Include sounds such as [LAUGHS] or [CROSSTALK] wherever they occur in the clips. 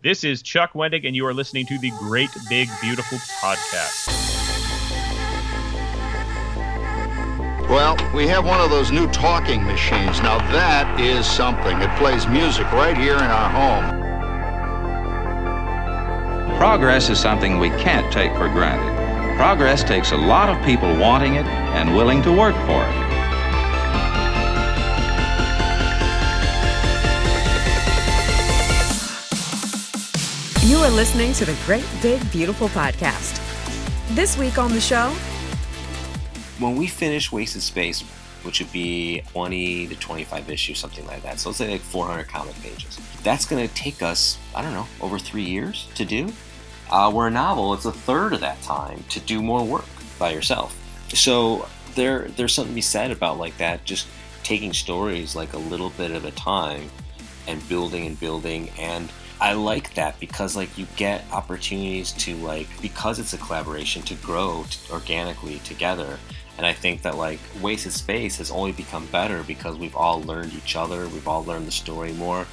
This is Chuck Wendig, and you are listening to the Great Big Beautiful Podcast. Well, we have one of those new talking machines. Now that is something. It plays music right here in our home. Progress is something we can't take for granted. Progress takes a lot of people wanting it and willing to work for it. You are listening to the Great Big Beautiful Podcast. This week on the show, when we finish Wasted Space, which would be 20 to 25 issues, something like that. So let's say like 400 comic pages. That's going to take us, I don't know, over three years to do. Uh, where a novel, it's a third of that time to do more work by yourself. So there, there's something to be said about like that, just taking stories like a little bit at a time and building and building and I like that because like you get opportunities to like because it's a collaboration to grow t- organically together. And I think that like Wasted Space has only become better because we've all learned each other, we've all learned the story more,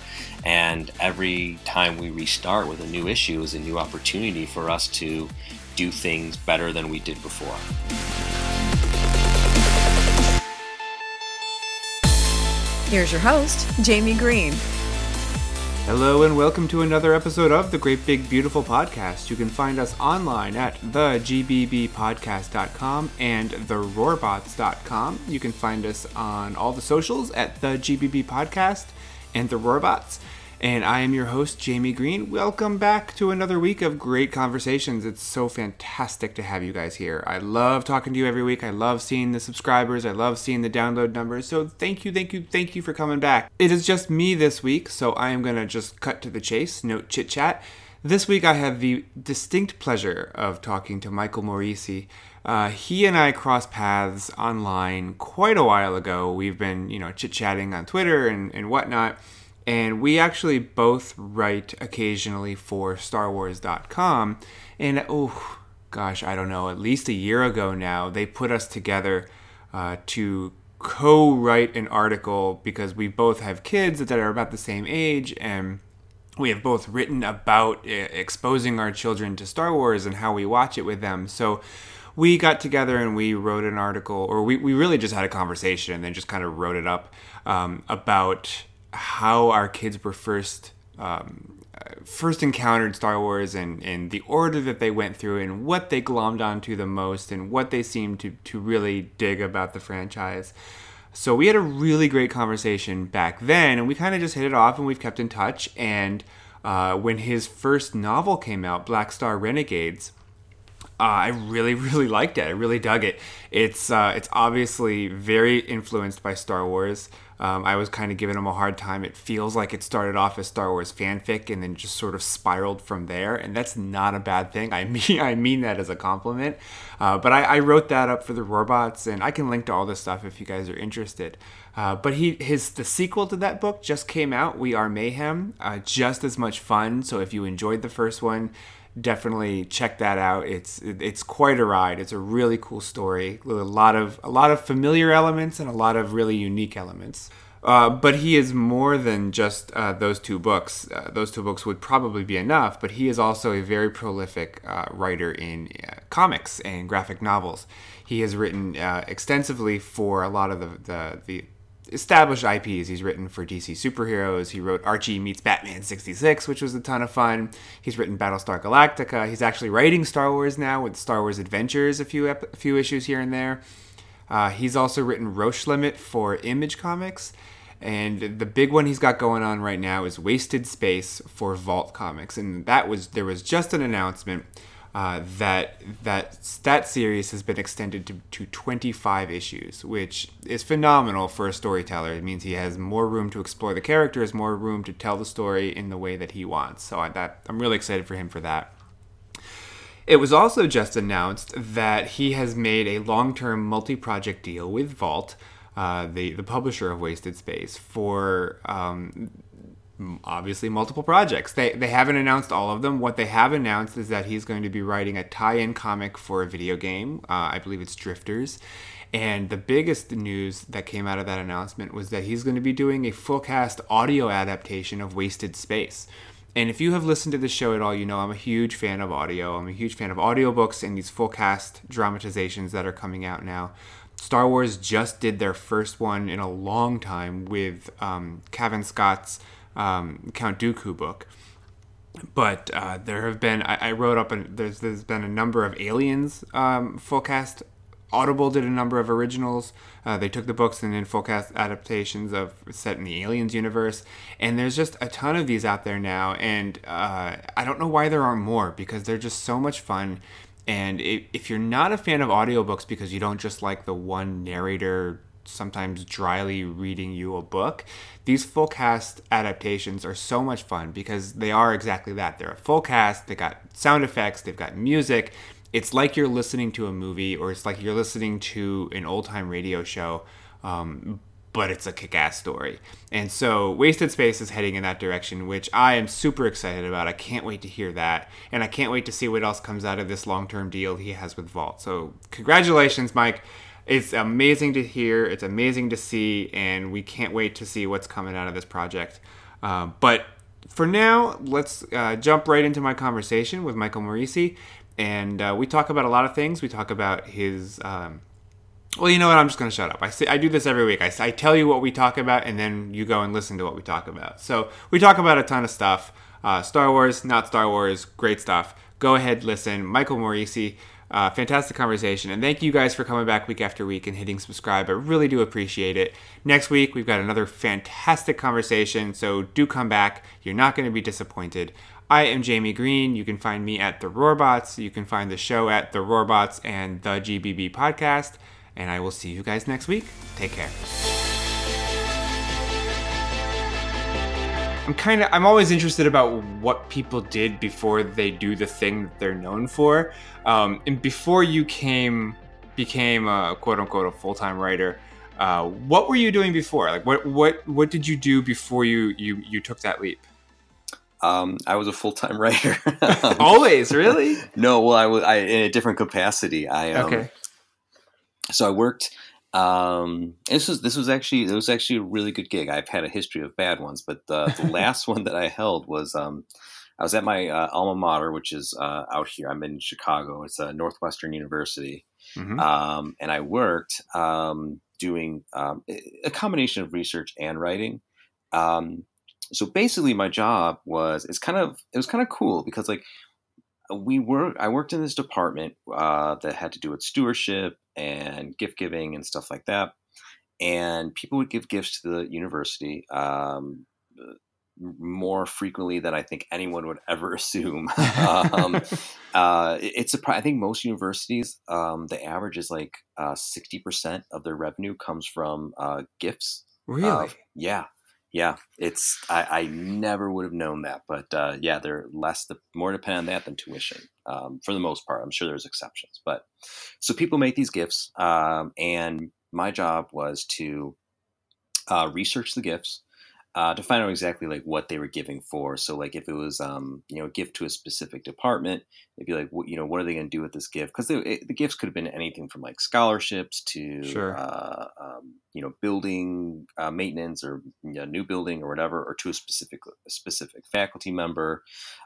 and every time we restart with a new issue is a new opportunity for us to do things better than we did before. here's your host, Jamie Green. Hello and welcome to another episode of the Great Big Beautiful Podcast. You can find us online at thegbbpodcast.com and theroarbots.com. You can find us on all the socials at the GBB Podcast and the Roarbots. And I am your host, Jamie Green. Welcome back to another week of great conversations. It's so fantastic to have you guys here. I love talking to you every week. I love seeing the subscribers. I love seeing the download numbers. So thank you, thank you, thank you for coming back. It is just me this week, so I am going to just cut to the chase, no chit chat. This week I have the distinct pleasure of talking to Michael Moreci. Uh, he and I crossed paths online quite a while ago. We've been, you know, chit chatting on Twitter and, and whatnot and we actually both write occasionally for StarWars.com. And oh gosh, I don't know, at least a year ago now, they put us together uh, to co-write an article because we both have kids that are about the same age and we have both written about uh, exposing our children to Star Wars and how we watch it with them. So we got together and we wrote an article, or we, we really just had a conversation and then just kind of wrote it up um, about how our kids were first um, first encountered Star Wars and, and the order that they went through and what they glommed onto the most and what they seemed to, to really dig about the franchise. So we had a really great conversation back then and we kind of just hit it off and we've kept in touch. And uh, when his first novel came out, Black Star Renegades, uh, I really, [LAUGHS] really liked it. I really dug it. It's uh, it's obviously very influenced by Star Wars. Um, I was kind of giving him a hard time. It feels like it started off as Star Wars fanfic and then just sort of spiraled from there, and that's not a bad thing. I [LAUGHS] mean, I mean that as a compliment. Uh, but I, I, wrote that up for the Roarbots, and I can link to all this stuff if you guys are interested. Uh, but he his the sequel to that book just came out. We Are Mayhem, uh, just as much fun. So if you enjoyed the first one, definitely check that out. It's it's quite a ride. It's a really cool story with a lot of a lot of familiar elements and a lot of really unique elements. Uh, but he is more than just uh, those two books. Uh, those two books would probably be enough, but he is also a very prolific uh, writer in uh, comics and graphic novels. He has written uh, extensively for a lot of the, the, the established IPs. He's written for DC superheroes. He wrote Archie meets Batman 66, which was a ton of fun. He's written Battlestar Galactica. He's actually writing Star Wars now with Star Wars Adventures, a few ep- a few issues here and there. Uh, he's also written Roche Limit for Image Comics. And the big one he's got going on right now is Wasted Space for Vault Comics. And that was there was just an announcement uh, that that that series has been extended to, to 25 issues, which is phenomenal for a storyteller. It means he has more room to explore the characters, more room to tell the story in the way that he wants. So I, that I'm really excited for him for that. It was also just announced that he has made a long-term multi-project deal with Vault, uh, the the publisher of Wasted Space, for um, obviously multiple projects. They they haven't announced all of them. What they have announced is that he's going to be writing a tie-in comic for a video game. Uh, I believe it's Drifters. And the biggest news that came out of that announcement was that he's going to be doing a full cast audio adaptation of Wasted Space. And if you have listened to the show at all, you know I'm a huge fan of audio. I'm a huge fan of audiobooks and these full cast dramatizations that are coming out now. Star Wars just did their first one in a long time with um, Cavan Scott's um, Count Dooku book. But uh, there have been, I, I wrote up, and there's, there's been a number of Aliens um, full cast Audible did a number of originals. Uh, they took the books and then full cast adaptations of set in the Aliens universe, and there's just a ton of these out there now. And uh, I don't know why there aren't more because they're just so much fun. And if you're not a fan of audiobooks because you don't just like the one narrator sometimes dryly reading you a book, these full cast adaptations are so much fun because they are exactly that. They're a full cast, they got sound effects, they've got music, it's like you're listening to a movie or it's like you're listening to an old time radio show, um, but it's a kick ass story. And so Wasted Space is heading in that direction, which I am super excited about. I can't wait to hear that. And I can't wait to see what else comes out of this long term deal he has with Vault. So, congratulations, Mike. It's amazing to hear, it's amazing to see, and we can't wait to see what's coming out of this project. Uh, but for now, let's uh, jump right into my conversation with Michael Moreci and uh, we talk about a lot of things. We talk about his. Um, well, you know what? I'm just going to shut up. I say, I do this every week. I, I tell you what we talk about, and then you go and listen to what we talk about. So we talk about a ton of stuff. Uh, Star Wars, not Star Wars, great stuff. Go ahead, listen. Michael Moreci, uh, fantastic conversation. And thank you guys for coming back week after week and hitting subscribe. I really do appreciate it. Next week, we've got another fantastic conversation. So do come back. You're not going to be disappointed. I am Jamie Green. You can find me at The Roarbots. You can find the show at The Roarbots and The GBB Podcast. And I will see you guys next week. Take care. I'm kind of I'm always interested about what people did before they do the thing that they're known for. Um, and before you came became a quote unquote a full time writer, uh, what were you doing before? Like what what what did you do before you you you took that leap? Um, I was a full time [LAUGHS] writer. [LAUGHS] Always, really? [LAUGHS] no, well, I was I, in a different capacity. I um, okay. So I worked. Um, this was this was actually it was actually a really good gig. I've had a history of bad ones, but the, the [LAUGHS] last one that I held was um, I was at my uh, alma mater, which is uh, out here. I'm in Chicago. It's a Northwestern University, mm-hmm. um, and I worked um, doing um, a combination of research and writing. Um, so basically my job was it's kind of it was kind of cool because like we were I worked in this department uh, that had to do with stewardship and gift giving and stuff like that, and people would give gifts to the university. Um, more frequently than I think anyone would ever [LAUGHS] assume. um, [LAUGHS] uh, it's a, I think most universities, um, the average is like uh, sixty percent of their revenue comes from uh, gifts. Really? Uh, yeah yeah, it's I, I never would have known that, but uh, yeah, they're less the more dependent on that than tuition um, for the most part. I'm sure there's exceptions, but so people make these gifts, um, and my job was to uh, research the gifts, uh, to find out exactly like what they were giving for. So like if it was um, you know a gift to a specific department, they'd be like, what, you know, what are they going to do with this gift? Because the gifts could have been anything from like scholarships to sure. uh, um, you know building uh, maintenance or you know, new building or whatever, or to a specific a specific faculty member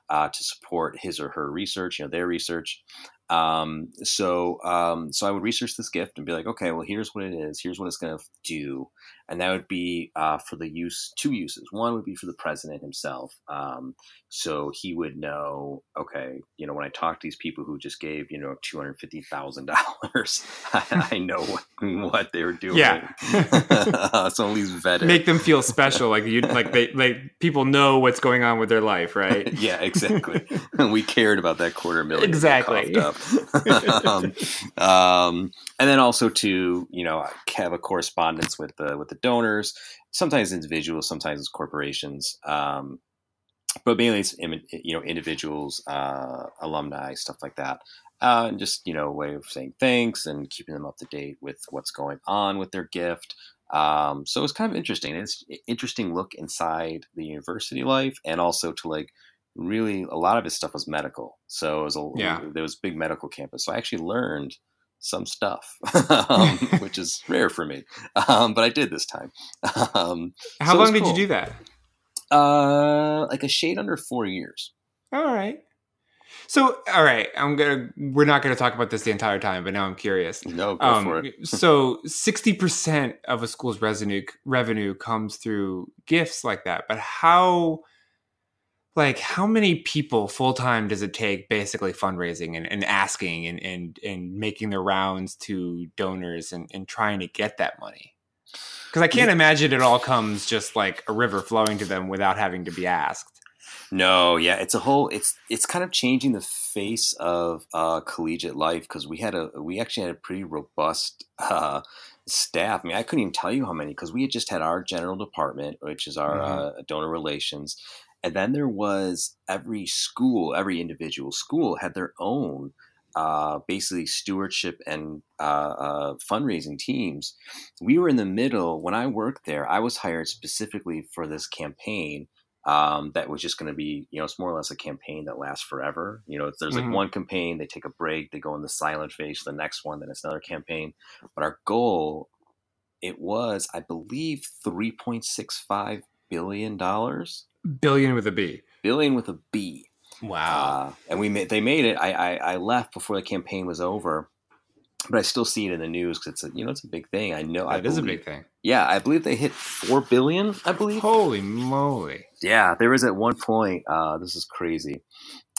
uh, to support his or her research, you know, their research. Um, so, um, so I would research this gift and be like, okay, well, here's what it is. Here's what it's going to do. And that would be, uh, for the use, two uses. One would be for the president himself. Um, so he would know, okay, you know, when I talk to these people who just gave, you know, $250,000, [LAUGHS] I, I know what, [LAUGHS] what they were doing. Yeah. [LAUGHS] so at least vetted. Make them feel special. Like you, like they, like people know what's going on with their life, right? yeah, exactly. we cared about that quarter million. Exactly um, um, and then also to you know have a correspondence with the with the donors. Sometimes individuals, sometimes it's corporations. Um, but mainly it's you know individuals, uh, alumni, stuff like that, uh, and just you know a way of saying thanks and keeping them up to date with what's going on with their gift. Um, so it's kind of interesting. It's interesting look inside the university life, and also to like really a lot of his stuff was medical. So it was a yeah. there was big medical campus. So I actually learned some stuff, [LAUGHS] [LAUGHS] um, which is rare for me. Um, but I did this time. [LAUGHS] Um, How so long did cool. you do that? Uh, like a shade under four years. All right. So, all right, I'm gonna. We're not gonna talk about this the entire time, but now I'm curious. No, go for it. [LAUGHS] so, sixty percent of a school's revenue revenue comes through gifts like that. But how, like, how many people full time does it take, basically fundraising and, and asking and, and and making the rounds to donors and, and trying to get that money? Because I can't imagine it all comes just like a river flowing to them without having to be asked. No, yeah, it's a whole. It's it's kind of changing the face of uh, collegiate life because we had a we actually had a pretty robust uh, staff. I mean, I couldn't even tell you how many because we had just had our general department, which is our Mhm. uh, donor relations, and then there was every school, every individual school had their own. Uh, basically, stewardship and uh, uh, fundraising teams. We were in the middle when I worked there. I was hired specifically for this campaign um, that was just going to be, you know, it's more or less a campaign that lasts forever. You know, there's Mhm. like one campaign, they take a break, they go in the silent phase, the next one, then it's another campaign. But our goal, it was, I believe, three point six five billion dollars, Billion with a B. billion with a B. Wow. Uh, and we made, they made it. I, I, I left before the campaign was over, but I still see it in the news because it's a, you know, it's a big thing. I know. I That is a big thing. Yeah, I believe they hit four billion. I believe. Holy moly. Yeah, there was at one point. Uh, this is crazy.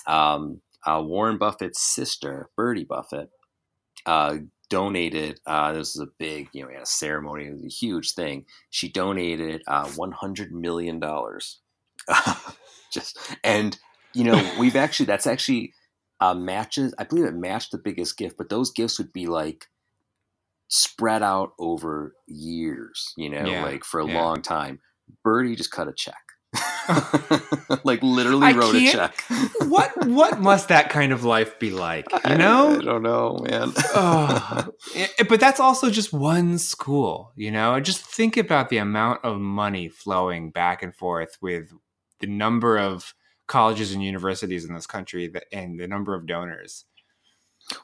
Um, uh, Warren Buffett's sister, Bertie Buffett, uh, donated. Uh, this was a big, you know, we had a ceremony. It was a huge thing. She donated uh, one hundred million dollars. [LAUGHS] Just and you know, [LAUGHS] we've actually that's actually uh, matches. I believe it matched the biggest gift, but those gifts would be like spread out over years. You know, Yeah, like for a yeah. long time. Bertie just cut a check. [LAUGHS] like literally I wrote a check. What what [LAUGHS] must that kind of life be like? You know? I know? don't know, man. oh, it- but that's also just one school, you know? Just think about the amount of money flowing back and forth with the number of colleges and universities in this country that, and the number of donors.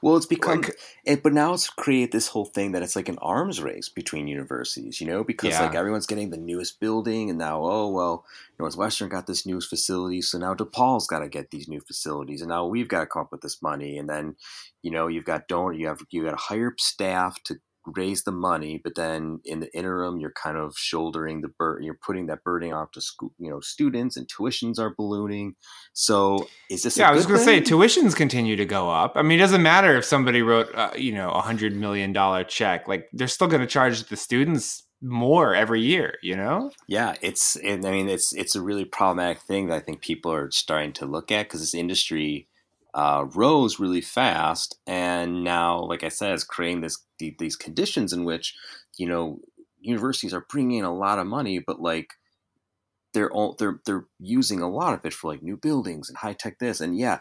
Well, it's become, Like- it, but now it's create this whole thing that it's like an arms race between universities, you know, because Yeah. like everyone's getting the newest building, and now, oh well, Northwestern got this new facility, so now DePaul's got to get these new facilities, and now we've got to come up with this money, and then, you know, you've got don't you have you got to hire staff to raise the money, but then in the interim, you're kind of shouldering the burden, you're putting that burden off to school, you know, students, and tuitions are ballooning. So is this? Yeah, I was going to say tuitions continue to go up. I mean, it doesn't matter if somebody wrote, uh, you know, a hundred million dollar check. Like they're still going to charge the students more every year. You know? Yeah, it's. I mean, it's it's a really problematic thing that I think people are starting to look at because this industry uh, rose really fast, and now, like I said, is creating this these conditions in which you know universities are bringing in a lot of money, but like they're all they're they're using a lot of it for like new buildings and high tech this, and yeah,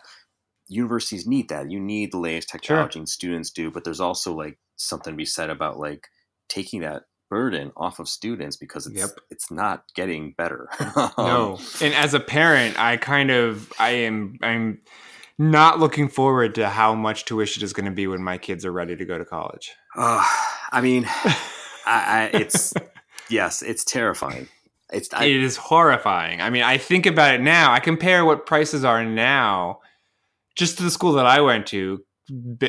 universities need that. You need the latest technology, and students do, but there's also like something to be said about like taking that burden off of students because it's Yep. it's not getting better. no. [LAUGHS] And as a parent, I kind of, I am, I'm not looking forward to how much tuition is going to be when my kids are ready to go to college. Uh, I mean, [LAUGHS] I, I, it's yes, it's terrifying. It's I, it is horrifying. I mean, I think about it now. I compare what prices are now just to the school that I went to,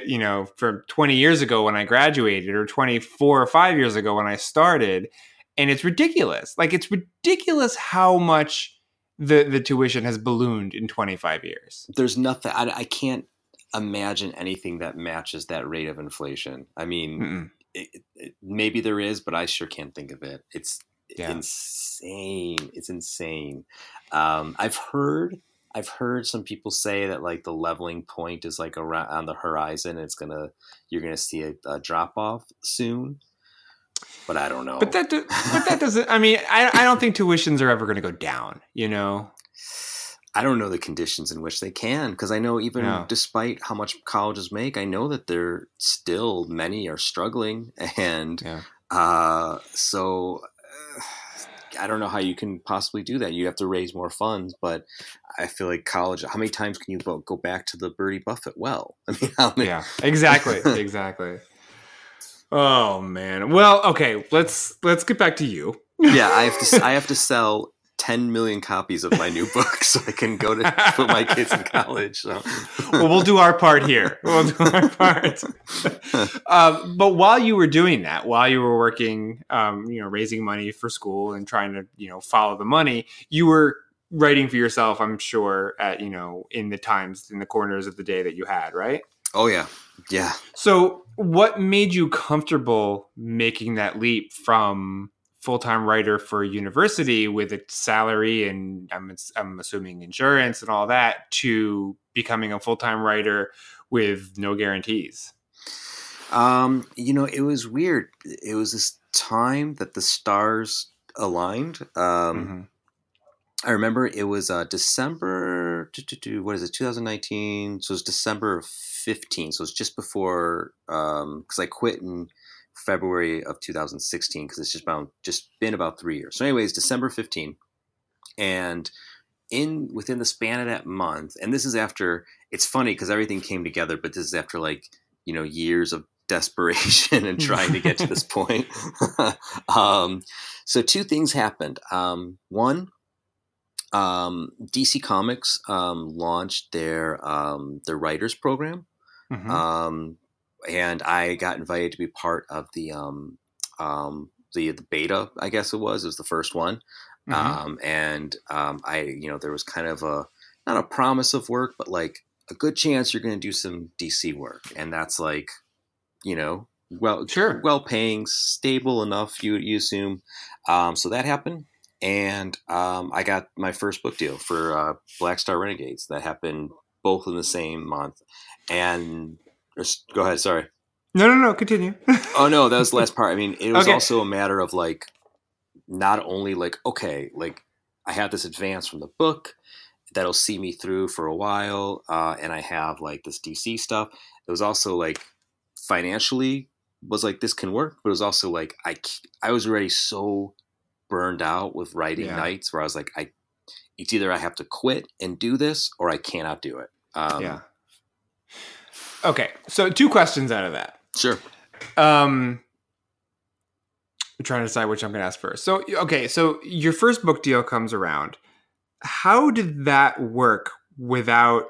you know, from 20 years ago when I graduated or 24 or 5 years ago when I started, and it's ridiculous. Like it's ridiculous how much the the tuition has ballooned in 25 years. there's nothing. I, I can't imagine anything that matches that rate of inflation. I mean, it, it, maybe there is, but I sure can't think of it. It's Yeah. insane. It's insane. Um, I've heard. I've heard some people say that like the leveling point is like around on the horizon. It's gonna you're gonna see a, a drop off soon, but I don't know. But that do, but that doesn't I mean, I I don't think tuitions are ever going to go down, you know. I don't know the conditions in which they can because I know even Yeah. despite how much colleges make, I know that they're still many are struggling, and Yeah. uh, so uh, I don't know how you can possibly do that. You have to raise more funds, but I feel like college. How many times can you go back to the Bertie Buffett well? [LAUGHS] I mean, how many? Yeah, exactly, exactly. Oh man. Well, okay. Let's let's get back to you. yeah. I have to. I have to sell 10 million copies of my new [LAUGHS] book so I can go to put my kids in college. So. well, we'll do our part here. We'll do our part. [LAUGHS] um, but while you were doing that, while you were working, um, you know, raising money for school and trying to, you know, follow the money, you were writing for yourself, I'm sure, at, you know, in the times, in the corners of the day that you had, right? Oh, yeah. Yeah. So, what made you comfortable making that leap from full-time writer for a university with a salary and I'm, I'm assuming insurance and all that to becoming a full-time writer with no guarantees um, you know it was weird it was this time that the stars aligned um, mm-hmm. I remember it was uh, december what is it 2019 so it was december 15 so it's just before because um, i quit in February of 2016 because it's just about just been about three years. So, anyways, December 15, and in within the span of that month, and this is after. It's funny because everything came together, but this is after like you know years of [LAUGHS] desperation and trying to get to this [LAUGHS] point. [LAUGHS] um, so, two things happened. Um, one, um, DC Comics um, launched their um, their writers program. Mm-hmm. Um, and I got invited to be part of the um, um, the the beta. I guess it was. It was the first one, mm-hmm. um, and um, I you know there was kind of a not a promise of work, but like a good chance you're going to do some DC work, and that's like you know well sure well paying stable enough you you assume um, so that happened and um, i got my first book deal for uh, black star renegades that happened both in the same month and go ahead. Sorry. No, no, no. Continue. oh no, that was the last [LAUGHS] part. I mean, it was okay. also a matter of like, not only like, okay, like I have this advance from the book that'll see me through for a while, uh, and I have like this DC stuff. It was also like financially was like this can work, but it was also like I I was already so burned out with writing yeah. nights where I was like I it's either I have to quit and do this or I cannot do it. Um, yeah. Okay, so two questions out of that. Sure. Um, I'm trying to decide which I'm going to ask first. So, okay, so your first book deal comes around. How did that work without?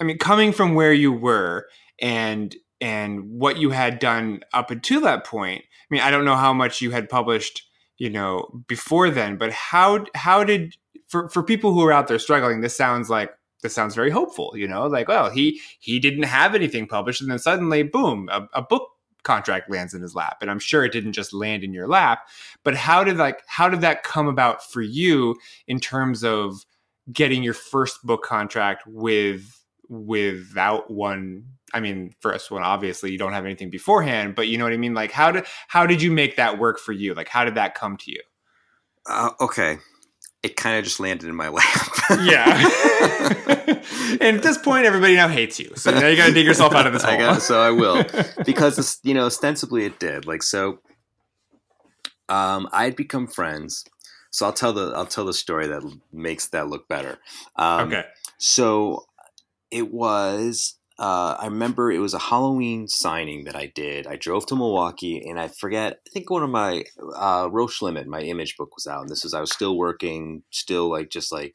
I mean, coming from where you were and and what you had done up until that point. I mean, I don't know how much you had published, you know, before then, but how how did for for people who are out there struggling? This sounds like this sounds very hopeful, you know, like, well, he he didn't have anything published, and then suddenly, boom, a, a book contract lands in his lap. And I'm sure it didn't just land in your lap, but how did like how did that come about for you in terms of getting your first book contract with without one I mean, first one, obviously you don't have anything beforehand, but you know what I mean? Like how did how did you make that work for you? Like how did that come to you? Uh, okay it kind of just landed in my [LAUGHS] lap. yeah. [LAUGHS] and at this point, everybody now hates you. So now you got to dig yourself out of this [LAUGHS] hole. I guess, so I will, because you know, ostensibly it did. Like so, um, I'd become friends. So I'll tell the I'll tell the story that makes that look better. Um, okay. So it was uh, I remember it was a Halloween signing that I did. I drove to Milwaukee, and I forget. I think one of my uh, Roche Limit, my image book was out, and this was I was still working, still like just like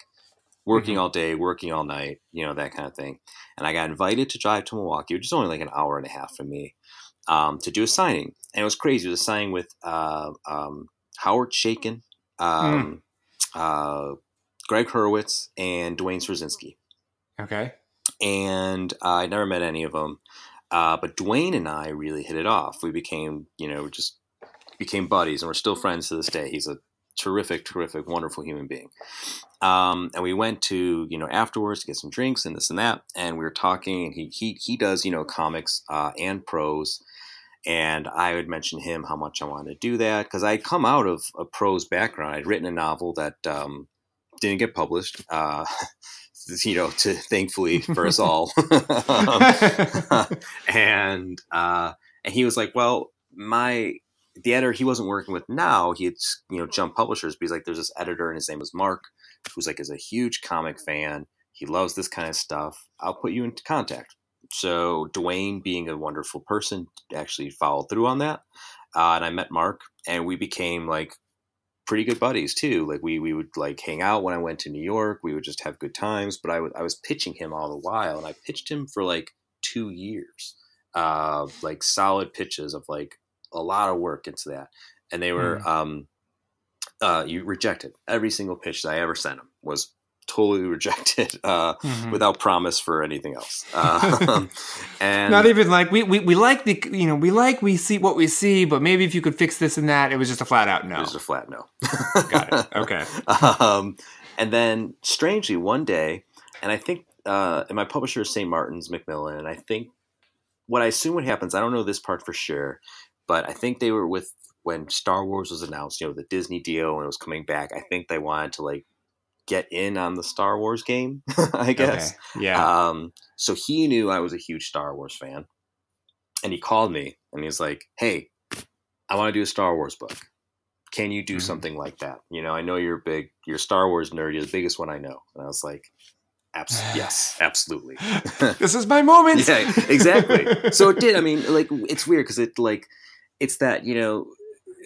working mm-hmm. all day, working all night, you know that kind of thing. And I got invited to drive to Milwaukee, which is only like an hour and a half from me, um, to do a signing. And it was crazy. It was a signing with uh, um, Howard Chaykin, um, mm. Gregg Hurwitz, and Duane Swierczynski. Okay and I never met any of them. Uh, but Duane and I really hit it off. We became, you know, just became buddies, and we're still friends to this day. He's a terrific, terrific, wonderful human being. Um, and we went to, you know, afterwards to get some drinks and this and that, and we were talking. And he he he does, you know, comics uh, and prose. And I would mention him how much I wanted to do that because I'd come out of a prose background. I'd written a novel that um, didn't get published. Uh, [LAUGHS] you know, to thankfully [LAUGHS] for us all. um, [LAUGHS] and uh, and he was like, well, my the editor he wasn't working with now, he had you know jumped publishers, but he's like, there's this editor and his name was Mark, who's like is a huge comic fan. He loves this kind of stuff. I'll put you into contact. So Duane, being a wonderful person, actually followed through on that, uh, and I met Mark, and we became like pretty good buddies too. Like we we would like hang out when I went to New York. We would just have good times. But I, w- I was pitching him all the while, and I pitched him for like two years, uh, like solid pitches of like a lot of work into that, and they were um, uh, you rejected every single pitch that I ever sent him was totally rejected [LAUGHS] uh, Mhm. without promise for anything else. Um, [LAUGHS] and Not even like we, we we like the you know we like we see what we see, but maybe if you could fix this and that, it was just a flat out no. it was a flat no. [LAUGHS] Got it. Okay. um, and then strangely one day, and I think uh, and my publisher is St. Martin's Macmillan, and I think what I assume what happens, I don't know this part for sure, but I think they were with when Star Wars was announced, you know, the Disney deal and it was coming back. I think they wanted to like get in on the Star Wars game, [LAUGHS] I guess. Okay. Yeah. Um, so he knew I was a huge Star Wars fan, and he called me and he's like, "Hey, I want to do a Star Wars book. Can you do Mhm. something like that? You know, I know you're big, you're Star Wars nerd. You're the biggest one I know." And I was like, Abs- "Yes, [SIGHS] absolutely." [LAUGHS] this is my moment. yeah, exactly. So it did. I mean, [LAUGHS] like it's weird because it like it's that you know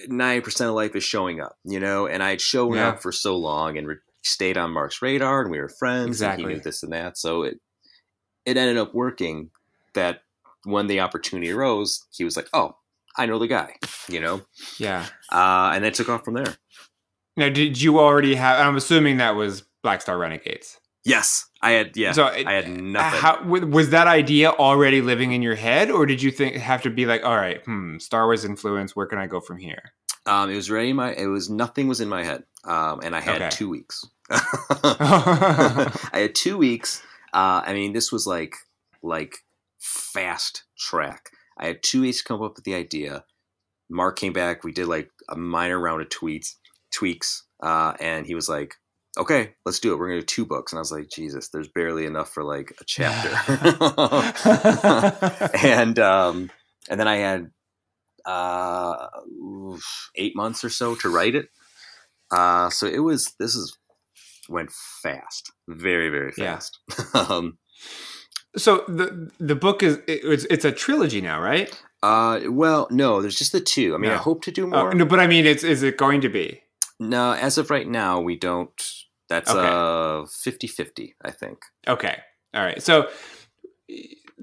ninety percent of life is showing up. You know, and I had shown Yeah. up for so long and re- stayed on Mark's radar, and we were friends. Exactly. And he knew this and that, so it it ended up working. That when the opportunity arose, he was like, "Oh, I know the guy," you know, yeah. uh, and then took off from there. Now, did you already have? I'm assuming that was Black Star Renegades. Yes, I had. Yeah, So I had nothing. How, was that idea already living in your head, or did you think have to be like, all right, hmm, Star Wars influence? Where can I go from here? Um, it was ready. in My it was nothing was in my head, um, and I had Okay. two weeks. [LAUGHS] [LAUGHS] I had two weeks. Uh, I mean, this was like like fast track. I had two weeks to come up with the idea. Mark came back. We did like a minor round of tweets, tweaks, uh, and he was like, "Okay, let's do it. We're gonna do two books." And I was like, "Jesus, there's barely enough for like a chapter." [LAUGHS] and um, and then I had uh, eight months or so to write it. Uh, so it was. This is went fast, very very Yeah. fast. [LAUGHS] um, so the the book is it's it's a trilogy now, right? uh, well, no, there's just the two. I mean, I hope to do Uh, more. no, but I mean, it's is it going to be? No, as of right now, we don't. That's Okay. uh 50-50, I think. Okay, all right. So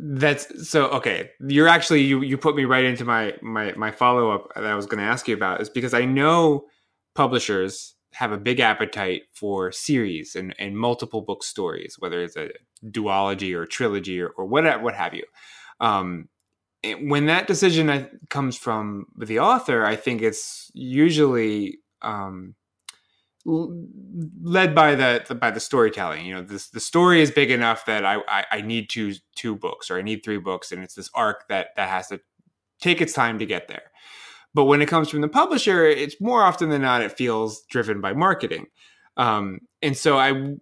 that's so okay. You're actually you you put me right into my my my follow up that I was going to ask you about is because I know publishers have a big appetite for series and, and multiple book stories, whether it's a duology or trilogy or, or what what have you. Um, when that decision comes from the author, I think it's usually um, led by the, by the storytelling. You know, this the story is big enough that I, I I need two two books or I need three books, and it's this arc that that has to take its time to get there. But when it comes from the publisher, it's more often than not it feels driven by marketing. Um, and so I,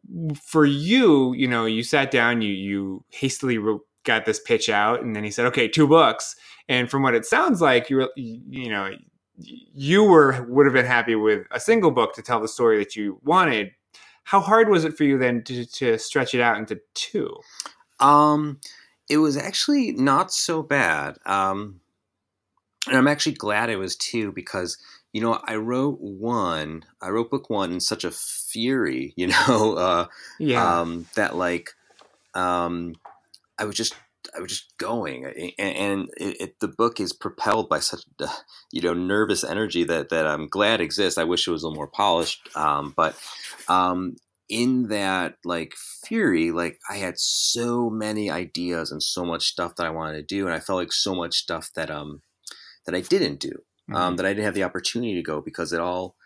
for you, you know, you sat down, you you hastily got this pitch out, and then he said, "Okay, two books." And from what it sounds like, you you know, you were would have been happy with a single book to tell the story that you wanted. How hard was it for you then to, to stretch it out into two? Um, it was actually not so bad. Um, and I'm actually glad it was two because you know I wrote one, I wrote book one in such a fury, [LAUGHS] you know, uh, Yeah, um, that like um, I was just I was just going, and, and it, it, the book is propelled by such uh, you know nervous energy that that I'm glad exists. I wish it was a little more polished, um, but um, in that like fury, like I had so many ideas and so much stuff that I wanted to do, and I felt like so much stuff that um that I didn't do, um, that I didn't have the opportunity to go because it all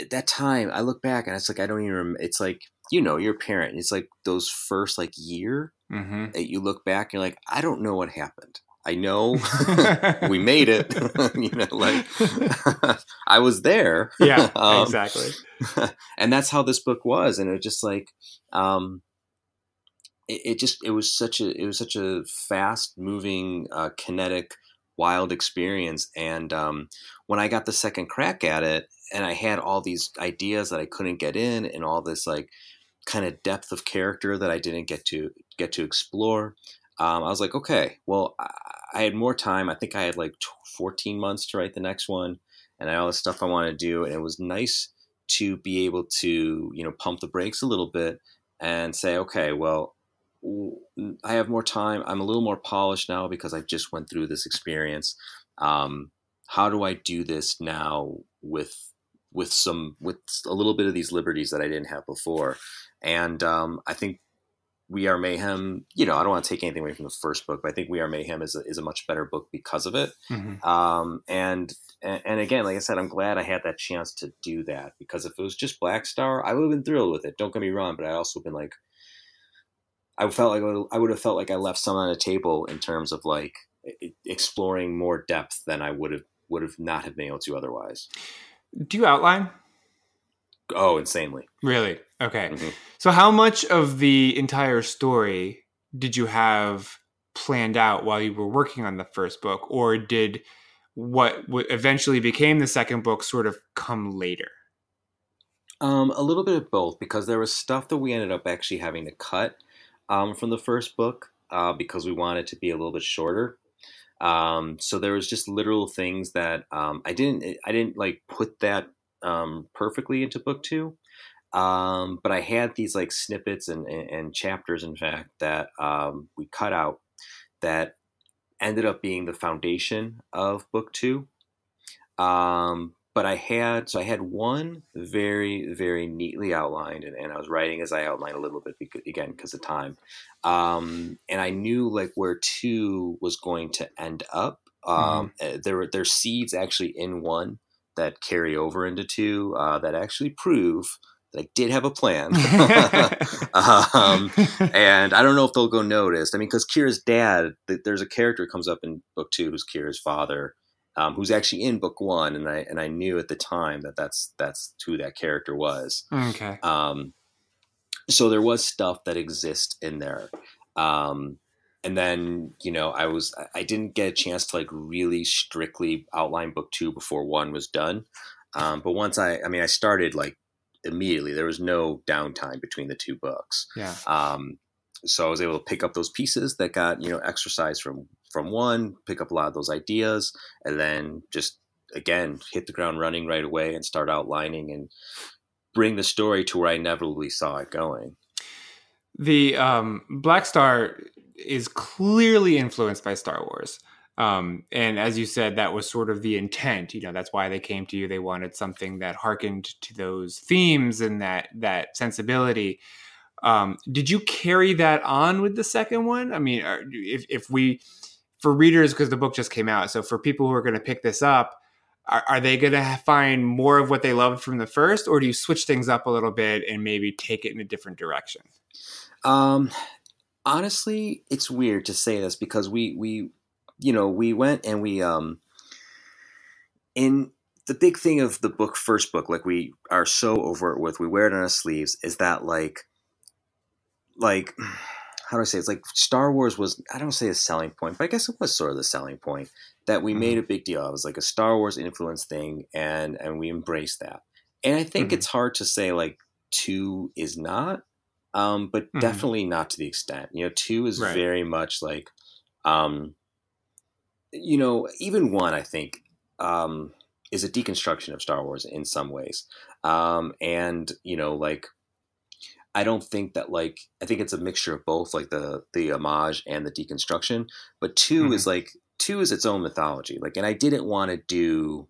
at that time I look back and it's like I don't even. Rem- it's like you know you're a parent. It's like those first like year mm-hmm. that you look back, you're like I don't know what happened. I know [LAUGHS] we made it. [LAUGHS] you know, like [LAUGHS] I was there. yeah, Um, exactly. and that's how this book was. And it was just like, um, it, it just it was such a it was such a fast moving, uh, kinetic, wild experience. And um, when I got the second crack at it, and I had all these ideas that I couldn't get in, and all this like kind of depth of character that I didn't get to get to explore. Um, I was like, okay, well, I, had more time. I think I had like 14 months to write the next one, and I had all the stuff I wanted to do, and it was nice to be able to you know pump the brakes a little bit and say, okay, well, I have more time. I'm a little more polished now because I just went through this experience. Um, how do I do this now with with some with a little bit of these liberties that I didn't have before? And um, I think we Are Mayhem, you know, I don't want to take anything away from the first book, but I think We Are Mayhem is a, is a much better book because of it. Mm-hmm. Um, and, and again, like I said, I'm glad I had that chance to do that because if it was just Black Star, I would have been thrilled with it. Don't get me wrong, but I also been like, I felt like I would have felt like I left some on the table in terms of like exploring more depth than I would have would have not have been able to otherwise. Do you outline? Oh, insanely. Really? Okay. Mm-hmm. So, how much of the entire story did you have planned out while you were working on the first book, or did what eventually became the second book sort of come later? Um, a little bit of both, because there was stuff that we ended up actually having to cut um, from the first book uh, because we wanted to be a little bit shorter. Um, so there was just literal things that um, I didn't I didn't like put that um, perfectly into book two. Um, but I had these like snippets and, and, and chapters, in fact, that um, we cut out that ended up being the foundation of book two. Um, but I had so I had one very very neatly outlined, and, and I was writing as I outlined a little bit because, again because of time, um, and I knew like where two was going to end up. Um, mm-hmm. There were there's seeds actually in one that carry over into two uh, that actually prove that I did have a plan. [LAUGHS] [LAUGHS] um, and I don't know if they'll go noticed. I mean, because Kira's dad, there's a character comes up in book two who's Kira's father, um, who's actually in book one, and I and I knew at the time that that's that's who that character was. Okay. Um, so there was stuff that exists in there. Um, and then you know i was i didn't get a chance to like really strictly outline book two before one was done um, but once i i mean i started like immediately there was no downtime between the two books yeah um, so i was able to pick up those pieces that got you know exercise from from one pick up a lot of those ideas and then just again hit the ground running right away and start outlining and bring the story to where i inevitably saw it going the um, black star is clearly influenced by Star Wars. Um, and as you said, that was sort of the intent. You know, that's why they came to you. They wanted something that harkened to those themes and that that sensibility. Um, did you carry that on with the second one? I mean, if if we for readers because the book just came out, so for people who are going to pick this up, are, are they going to find more of what they loved from the first, or do you switch things up a little bit and maybe take it in a different direction? Um, honestly, it's weird to say this because we we you know we went and we um in the big thing of the book first book like we are so overt with we wear it on our sleeves is that like like how do I say it's like Star Wars was I don't say a selling point but I guess it was sort of the selling point that we mm-hmm. made a big deal it was like a Star Wars influence thing and and we embraced that and I think mm-hmm. it's hard to say like two is not um, but mm-hmm. definitely not to the extent. You know, two is right. very much like, um, you know, even one I think um, is a deconstruction of Star Wars in some ways, um, and you know, like I don't think that like I think it's a mixture of both, like the the homage and the deconstruction. But 2 mm-hmm. is like two is its own mythology. Like, and I didn't want to do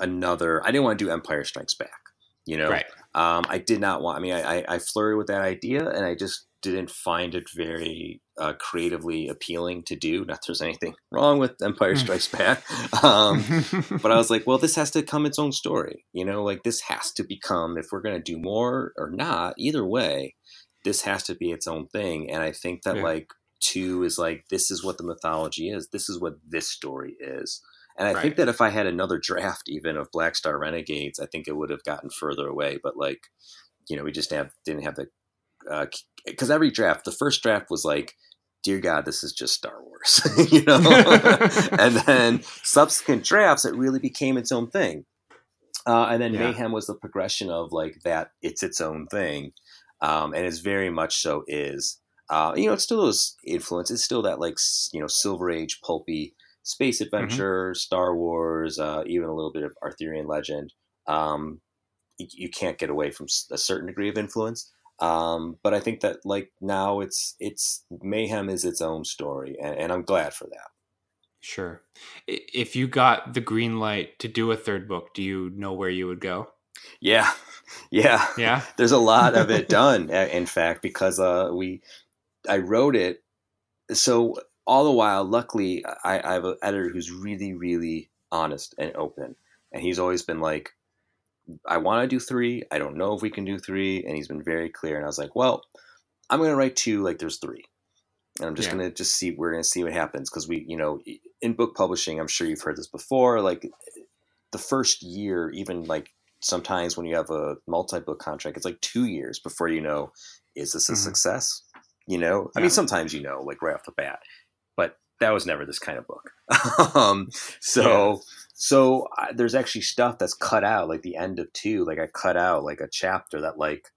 another. I didn't want to do Empire Strikes Back. You know, right. Um, I did not want. I mean, I, I flirted with that idea, and I just didn't find it very uh, creatively appealing to do. Not there's anything wrong with Empire hmm. Strikes Back, um, [LAUGHS] but I was like, well, this has to come its own story. You know, like this has to become if we're going to do more or not. Either way, this has to be its own thing. And I think that yeah. like two is like this is what the mythology is. This is what this story is. And I right. think that if I had another draft even of Black Star Renegades, I think it would have gotten further away. But like, you know, we just have didn't have the because uh, every draft, the first draft was like, dear God, this is just Star Wars, [LAUGHS] you know. [LAUGHS] and then subsequent drafts, it really became its own thing. Uh, and then yeah. Mayhem was the progression of like that. It's its own thing, um, and it's very much so is. Uh, you know, it's still those influence. It's still that like you know Silver Age pulpy space mm-hmm. adventure, mm-hmm. Star Wars, uh, even a little bit of Arthurian legend. Um, you, you can't get away from a certain degree of influence. Um, but I think that like now it's it's mayhem is its own story, and, and I'm glad for that. Sure. If you got the green light to do a third book, do you know where you would go? Yeah, [LAUGHS] yeah, yeah. [LAUGHS] There's a lot of it [LAUGHS] done, in fact, because uh, we I wrote it. So all the while, luckily, I, I have an editor who's really, really honest and open, and he's always been like, "I want to do three. I don't know if we can do three. and he's been very clear. And I was like, "Well, I'm going to write two. Like, there's three. And I'm just yeah. going to just see. We're going to see what happens because we, you know, in book publishing, I'm sure you've heard this before. Like, the first year, even like sometimes when you have a multi-book contract, it's like two years before you know is this a mm-hmm. success. You know, I mean, sometimes you know, like right off the bat, but that was never this kind of book. [LAUGHS] um, so, yeah. so I, there's actually stuff that's cut out, like the end of two. Like I cut out like a chapter that like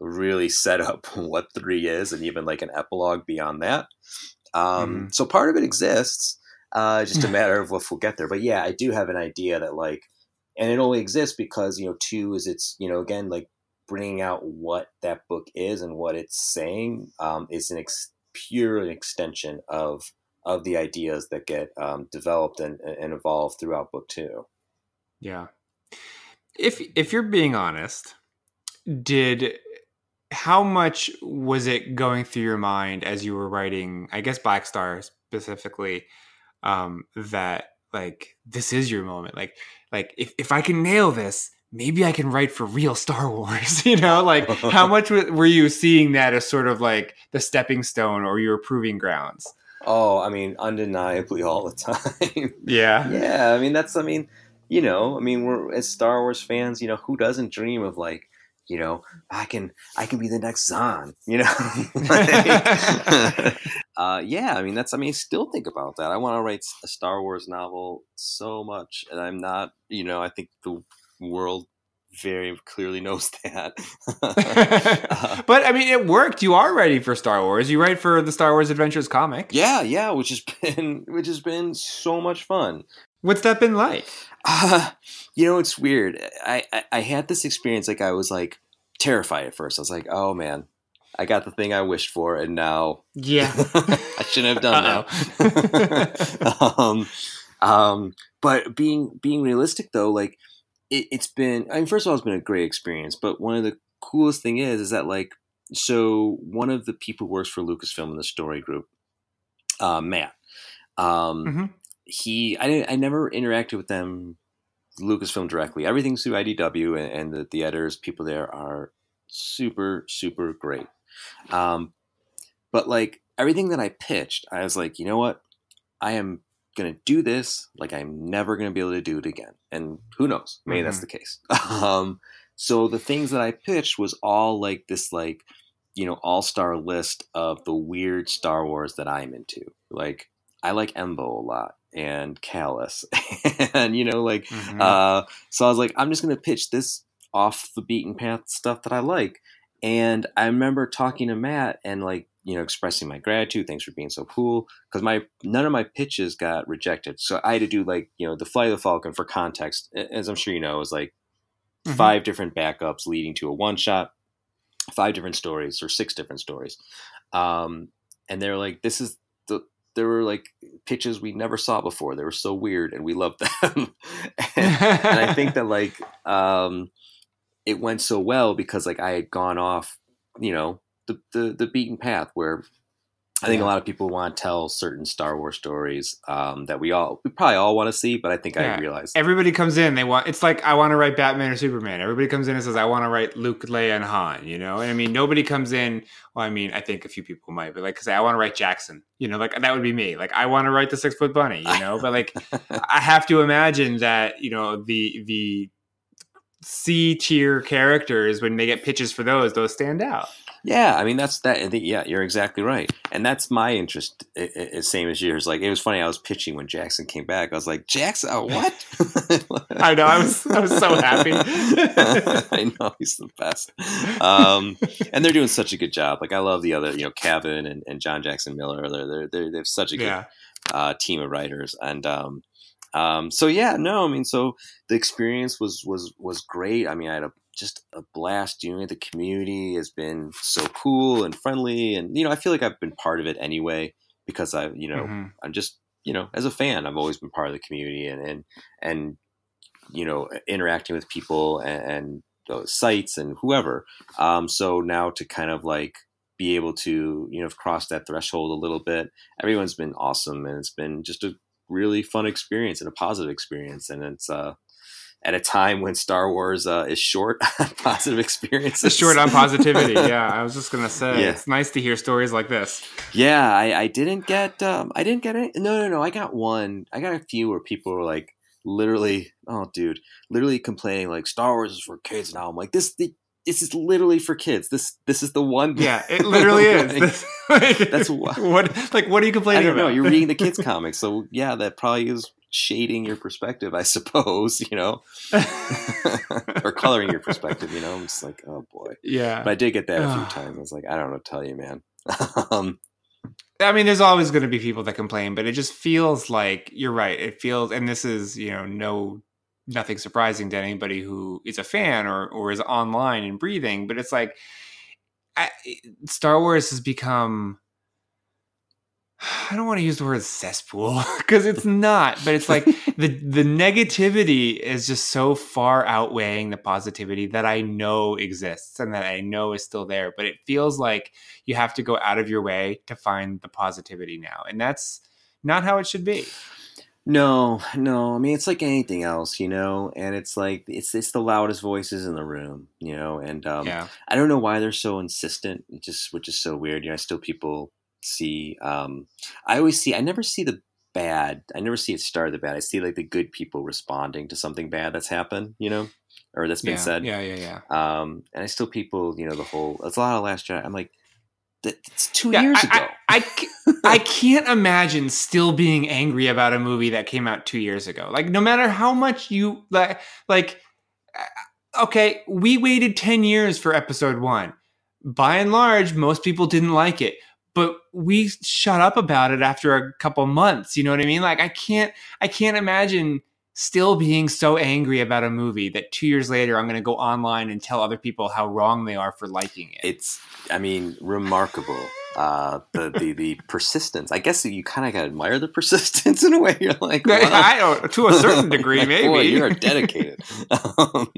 really [LAUGHS] set up what three is, and even like an epilogue beyond that. Um, mm-hmm. So part of it exists. Uh, just a [LAUGHS] matter of if we'll get there. But yeah, I do have an idea that like, and it only exists because you know two is it's you know again like bringing out what that book is and what it's saying um, is an ex- pure an extension of of the ideas that get um, developed and, and evolved throughout book two. Yeah. If if you're being honest, did how much was it going through your mind as you were writing? I guess Black Star specifically, um, that like this is your moment. Like like if if I can nail this, maybe I can write for real Star [LAUGHS] Wars, you know? Like, how [LAUGHS] much were you seeing that as sort of like the stepping stone or your proving grounds? Oh, I mean, undeniably all the [LAUGHS] time. Yeah. yeah. I mean, that's, I mean, you know, I mean, we're as Star Wars fans, you know, who doesn't dream of like, you know, I can, I can be the next Zahn, you know? [LAUGHS] like, [LAUGHS] uh, yeah, I mean, that's, I mean, I still think about that. I want to write a Star Wars novel so much, and I'm not, you know, I think the world very clearly [LAUGHS] knows that. [LAUGHS] but I mean, it worked. You are ready for Star Wars. You write for the Star Wars Adventures comic. Yeah, yeah, which has [LAUGHS] been which has been so much fun. What's that been like? Uh, you know, it's weird. I, I, I had this experience. Like I was like terrified at first. I was like, oh man, I got the thing I wished for, and now yeah, I shouldn't have done that. um, um, but being being realistic though, like it, has been I mean first of all it's been a great experience, but one of the coolest thing is is that like so one of the people who works for Lucasfilm in the story group, uh, Matt, um, mm-hmm. he I I never interacted with them Lucasfilm directly. Everything's through IDW and, and the, the editors, people there are super super great. Um, but like everything that I pitched, I was like, you know what, I am going to do this like I'm never going to be able to do it again. And who knows? Maybe mm-hmm. that's the case. [LAUGHS] um, so the things that I pitched was all like this, like, you know, all star list of the weird Star Wars that I'm into. Like, I like Embo a lot and Kallus. [LAUGHS] and, you know, like, mm-hmm. uh, so I was like, I'm just going to pitch this off the beaten path stuff that I like. And I remember talking to Matt and like you know, expressing my gratitude. Thanks for being so cool. Because my none of my pitches got rejected, so I had to do like you know the Flight of the Falcon for context. As I'm sure you know, is like mm-hmm. five different backups leading to a one shot, five different stories or six different stories, um, and they're like, this is the there were like pitches we never saw before. They were so weird, and we loved [LAUGHS] them. and, and, I think that like [LAUGHS] um, it went so well because like I had gone off, you know, the, the, the beaten path where I think yeah. a lot of people want to tell certain Star Wars stories um, that we all we probably all want to see, but I think yeah. I realize everybody comes in. They want it's like I want to write Batman or Superman. Everybody comes in and says I want to write Luke, Leia, and Han. You know, and I mean nobody comes in. Well, I mean I think a few people might, but like say I want to write Jaxxon. You know, like that would be me. Like I want to write the Six Foot Bunny. You know, but like [LAUGHS] I have to imagine that you know the the C tier characters when they get pitches for those, those stand out. Yeah, I mean that's that. Yeah, you're exactly right, and that's my interest. It, same as yours. Like it was funny. I was pitching when Jaxxon came back. I was like, Jaxxon, uh, what? [LAUGHS] I know. I was. I was so happy. [LAUGHS] I know he's the best. Um, and they're doing such a good job. Like I love the other, you know, Kevin and, and John Jackson Miller. They're they're they're, they're such a good yeah. uh, team of writers, and um, um, so yeah, no, I mean, so the experience was was was great. I mean, I had a just a blast. You know, the community has been so cool and friendly, and you know, I feel like I've been part of it anyway because I, you know, Mhm. I'm just, you know, as a fan, I've always been part of the community and and and you know, interacting with people and, and those sites and whoever. Um, so now to kind of like be able to, you know, cross that threshold a little bit. Everyone's been awesome, and it's been just a really fun experience and a positive experience, and it's uh at a time when Star Wars uh, is short [LAUGHS] on positive experiences. It's short on positivity. [LAUGHS] yeah, I was just gonna say Yeah. it's nice to hear stories like this. Yeah, I, I didn't get um I didn't get any no no no I got one I got a few where people were like literally oh dude literally complaining like Star Wars is for kids now I'm like this this is literally for kids this this is the one Yeah, [LAUGHS] it literally is. Like, That's wha- what. Like, what are you I complaining don't know about? you're reading the kids comics so yeah that probably is shading your perspective I [LAUGHS] suppose you know [LAUGHS] or coloring your perspective you know I'm just like oh boy yeah, but I did get that a few times I was like I don't know what to tell you man [LAUGHS] um I mean, there's always going to be people that complain, but it just feels like you're right. It feels, and this is, you know, no, nothing surprising to anybody who is a fan or or is online and breathing. But it's like, I, Star Wars has become. I don't want to use the word cesspool [LAUGHS] because it's not, but it's like [LAUGHS] the the negativity is just so far outweighing the positivity that I know exists and that I know is still there. But it feels like you have to go out of your way to find the positivity now, and that's not how it should be. No, no. I mean, it's like anything else, you know. And it's like it's it's the loudest voices in the room, you know. And um, yeah, I don't know why they're so insistent. It just which is so weird. You know, I still people see. Um, I always see. I never see the bad. I never see it start the bad. I see like the good people responding to something bad that's happened, you know, or that's been yeah, said. yeah, yeah, yeah. Um, and I still people, you know, the whole. It's a lot of Last Jedi. I'm like, it's two Yeah, years I, ago. I, [LAUGHS] I I can't imagine still being angry about a movie that came out two years ago. Like, no matter how much you like, like, uh, okay, we waited ten years for Episode One. By and large, most people didn't like it, but we shut up about it after a couple months. You know what I mean? Like, I can't, I can't imagine still being so angry about a movie that two years later I'm going to go online and tell other people how wrong they are for liking it. it's i mean remarkable uh the the, the persistence i guess you kind of gotta admire the [LAUGHS] persistence in a way you're like wow. I don't, to a certain [LAUGHS] degree, Like, maybe. boy, you're dedicated [LAUGHS] um,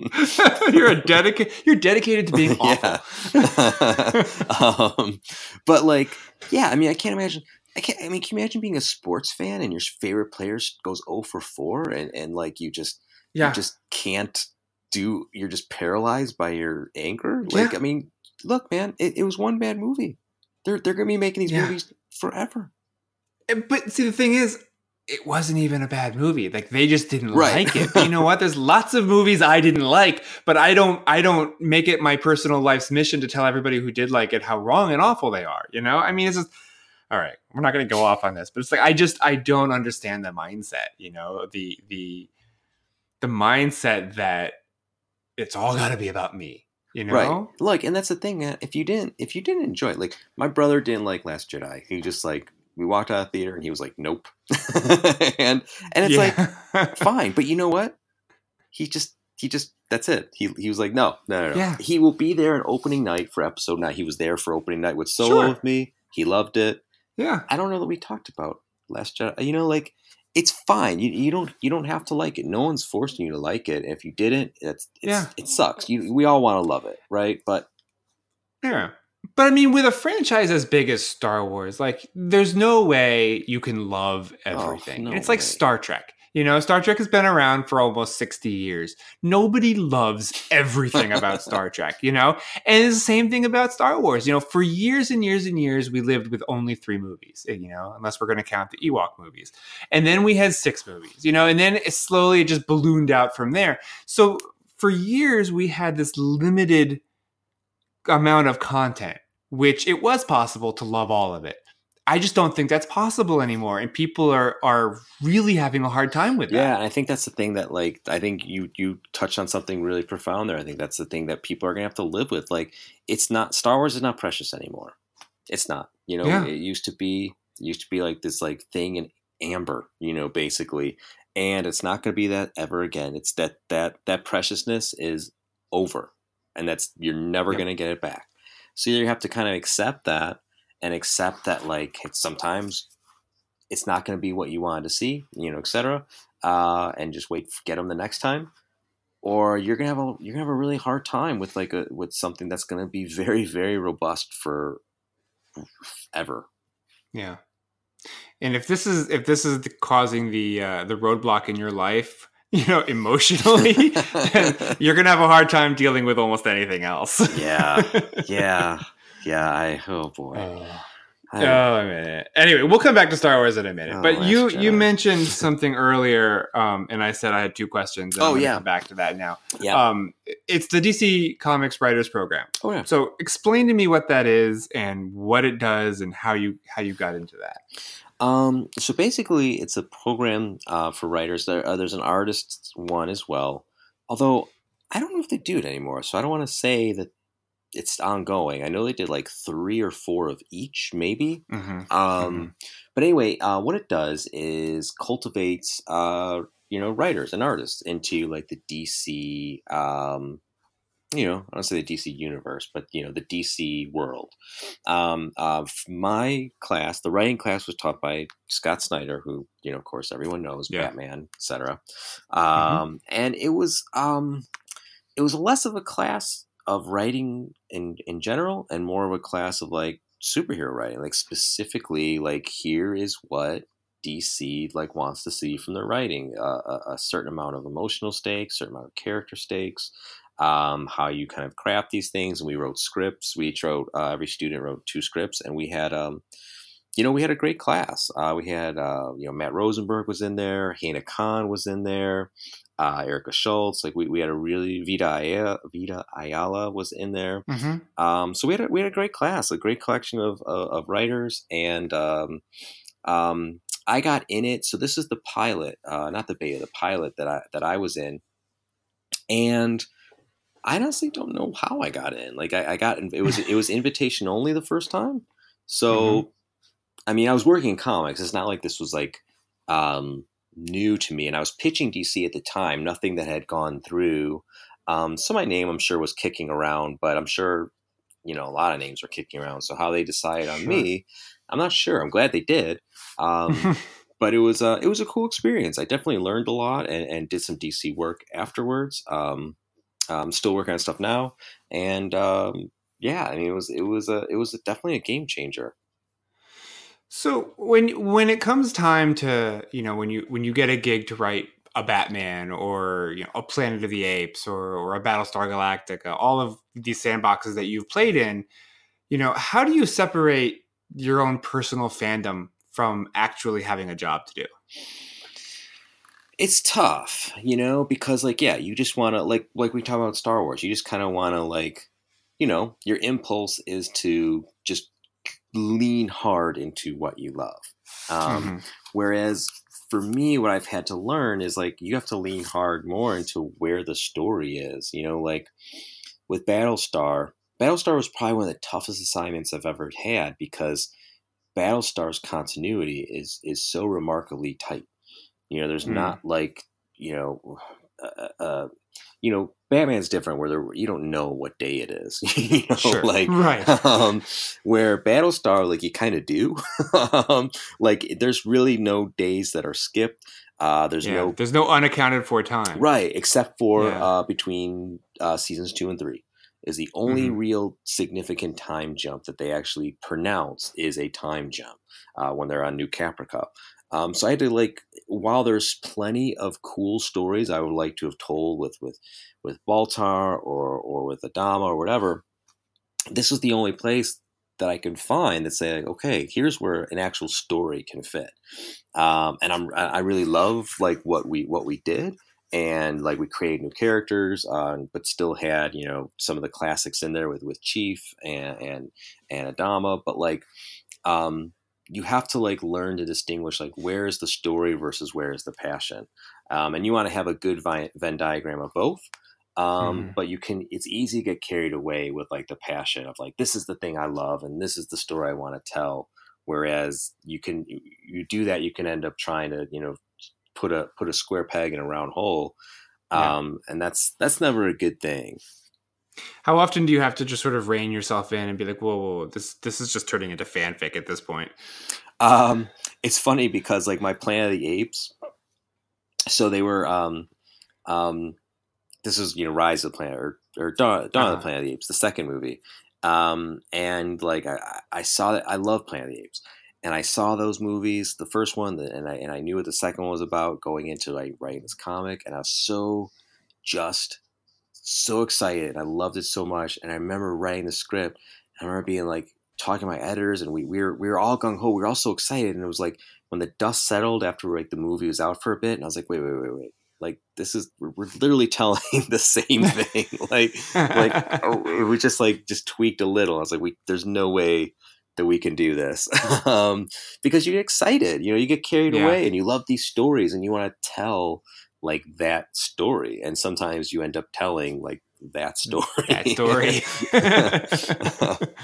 you're a dedicated. You're dedicated to being awful. yeah um, but like yeah i mean i can't imagine I can't. I mean, can you imagine being a sports fan and your favorite player goes 0 for 4 and, and like you just Yeah, you just can't do you're just paralyzed by your anger like Yeah. i mean look man it, it was one bad movie they're they're gonna be making these Yeah. movies forever but see, the thing is, it wasn't even a bad movie. Like they just didn't Right. like it. [LAUGHS] You know what? There's lots of movies I didn't like, but I don't. I don't make it my personal life's mission to tell everybody who did like it how wrong and awful they are. You know? I mean, it's just. All right, we're not going to go off on this, but it's like I just I don't understand the mindset. You know, the the the mindset that it's all got to be about me. You know? right look and that's the thing man. if you didn't if you didn't enjoy it like my brother didn't like last jedi he just like we walked out of the theater and he was like nope [LAUGHS] and and it's like like [LAUGHS] fine but you know what he just he just that's it he, he was like no no no, no. Yeah. he will be there on opening night for episode nine he was there for opening night with solo Sure. with me he loved it yeah. I don't know that we talked about Last Jedi. You know, like it's fine. You, you don't you don't have to like it. No one's forcing you to like it. If you didn't, it's, it's Yeah. it sucks. You we all want to love it, right? But Yeah. But I mean, with a franchise as big as Star Wars, like, there's no way you can love oh, everything. no it's like. Star Trek. You know, Star Trek has been around for almost 60 years. Nobody loves everything about [LAUGHS] Star Trek, you know? And it's the same thing about Star Wars. You know, for years and years and years, we lived with only three movies, eh, you know, unless we're going to count the Ewok movies. And then we had six movies, you know, and then it slowly just ballooned out from there. So for years, we had this limited amount of content, which it was possible to love all of it. I just don't think that's possible anymore, and people are are really having a hard time with yeah, that. and I think that's the thing that like I think you you touched on something really profound there. I think that's the thing that people are gonna have to live with. Like it's not Star Wars is not precious anymore. It's not. You know, Yeah. it used to be used to be like this like thing in amber. You know, basically, and it's not gonna be that ever again. It's that that that preciousness is over. and that's you're never Yep. going to get it back. So you have to kind of accept that and accept that like it's sometimes it's not going to be what you wanted to see, you know, etc. Uh, and just wait, get them the next time, or you're gonna have a you're gonna have a really hard time with like a with something that's going to be [LAUGHS] very very robust for ever. Yeah. And if this is if this is the, causing the uh, the roadblock in your life, [LAUGHS] you know, emotionally, then [LAUGHS] you're gonna have a hard time dealing with almost anything else. Yeah. yeah, yeah. I oh boy. I- Oh man. Anyway, we'll come back to Star Wars in a minute. Oh, but you Jedi. you mentioned something earlier, um, and I said I had two questions. And Oh, yeah. come back to that now. yeah. Um, it's the DC Comics Writers Program. oh yeah. So explain to me what that is and what it does and how you how you got into that. Um, so basically, it's a program uh, for writers. There, uh, there's an artist one as well. Although I don't know if they do it anymore, so I don't want to say that it's ongoing. I know they did like three or four of each, maybe. Mm-hmm. Um, But anyway, uh, what it does is cultivates, uh, you know, writers and artists into like the DC, um, you know, I don't say the DC universe, but you know, the DC world. Um, uh, my class, the writing class, was taught by Scott Snyder, who you know, of course, everyone knows, Yeah. Batman, etc. Um, And it was, um, it was less of a class of writing in in general, and more of a class of like superhero writing, like specifically, like here is what DC like wants to see from their writing: uh, a, a certain amount of emotional stakes, certain amount of character stakes, um, how you kind of craft these things. And we wrote scripts. We each wrote uh, every student wrote two scripts, and we had um, you know, we had a great class. Uh, we had, uh, you know, Matt Rosenberg was in there, Hannah Khan was in there, uh, Erica Schultz. Like we, we had a really Vita Ayala, Vita Ayala was in there. Mm-hmm. Um, so we had a, we had a great class, a great collection of of, of writers, and um, um, I got in it. So this is the pilot, uh, not the beta, the pilot that I that I was in, and I honestly don't know how I got in. Like I, I got it was it was invitation only the first time. So I mean, I was working in comics. It's not like this was like um, new to me, and I was pitching DC at the time. Nothing that had gone through. Um, so my name, I'm sure, was kicking around, but I'm sure you know a lot of names were kicking around. So how they decided on Sure. me, I'm not sure. I'm glad they did. Um, [LAUGHS] but it was a it was a cool experience. I definitely learned a lot and, and did some DC work afterwards. Um, I'm still working on stuff now, and um, yeah, I mean it was it was a it was definitely a game changer. So when when it comes time to you know when you when you get a gig to write a Batman or you know a Planet of the Apes or or a Battlestar Galactica, all of these sandboxes that you've played in, you know how do you separate your own personal fandom from actually having a job to do? It's tough, you know, because like yeah, you just want to like like we talk about Star Wars, you just kind of want to like, you know, your impulse is to just lean hard into what you love. Um, Mhm. Whereas for me, what I've had to learn is like you have to lean hard more into where the story is. You know, like with Battlestar, Battlestar was probably one of the toughest assignments I've ever had because Battlestar's continuity is is so remarkably tight. You know, there's Mm. not like you know, uh, uh, you know, Batman's different where you don't know what day it is. [LAUGHS] you know, Sure. like Right. um, where Battlestar, like you kind of do. [LAUGHS] um, like there's really no days that are skipped. Uh, there's yeah, no there's no unaccounted for time. right except for Yeah. uh, between uh, seasons two and three is the only Mhm. real significant time jump that they actually pronounce is a time jump uh, when they're on New Caprica. Um, so I had to like, while there's plenty of cool stories I would like to have told with with with Baltar or or with Adama or whatever, this was the only place that I could find that say, like, okay, here's where an actual story can fit. Um, and I'm I really love like what we what we did. And like we created new characters, uh, but still had you know some of the classics in there with with Chief and and and Adama. But like, um, you have to like learn to distinguish like where is the story versus where is the passion, um, and you want to have a good vi- Venn diagram of both. Um, Mhm. But you can, it's easy to get carried away with like the passion of like this is the thing I love and this is the story I want to tell. Whereas you can, you, you do that, you can end up trying to you know put a put a square peg in a round hole, Yeah. um, and that's that's never a good thing. How often do you have to just sort of rein yourself in and be like, whoa, whoa, whoa this this is just turning into fanfic at this point? Um, it's funny because like my Planet of the Apes, so they were um, um, this was you know Rise of the Planet or or Dawn, Dawn Uh-huh. of the Planet of the Apes, the second movie, um, and like I, I saw that I love Planet of the Apes, and I saw those movies, the first one, and I and I knew what the second one was about going into like writing this comic, and I was so just so excited. I loved it so much, and I remember writing the script. I remember being like talking to my editors, and we we were we were all gung ho. We were all so excited, and it was like when the dust settled after like the movie was out for a bit, and I was like, wait, wait, wait, wait. Like this is we're, we're literally [LAUGHS] telling the same thing. [LAUGHS] like like oh, we just like just tweaked a little. I was like, we there's no way that we can do this [LAUGHS] um, because you get excited. You know, you get carried Yeah. away, and you love these stories, and you want to tell like that story. And sometimes you end up telling like that story. that [LAUGHS] story.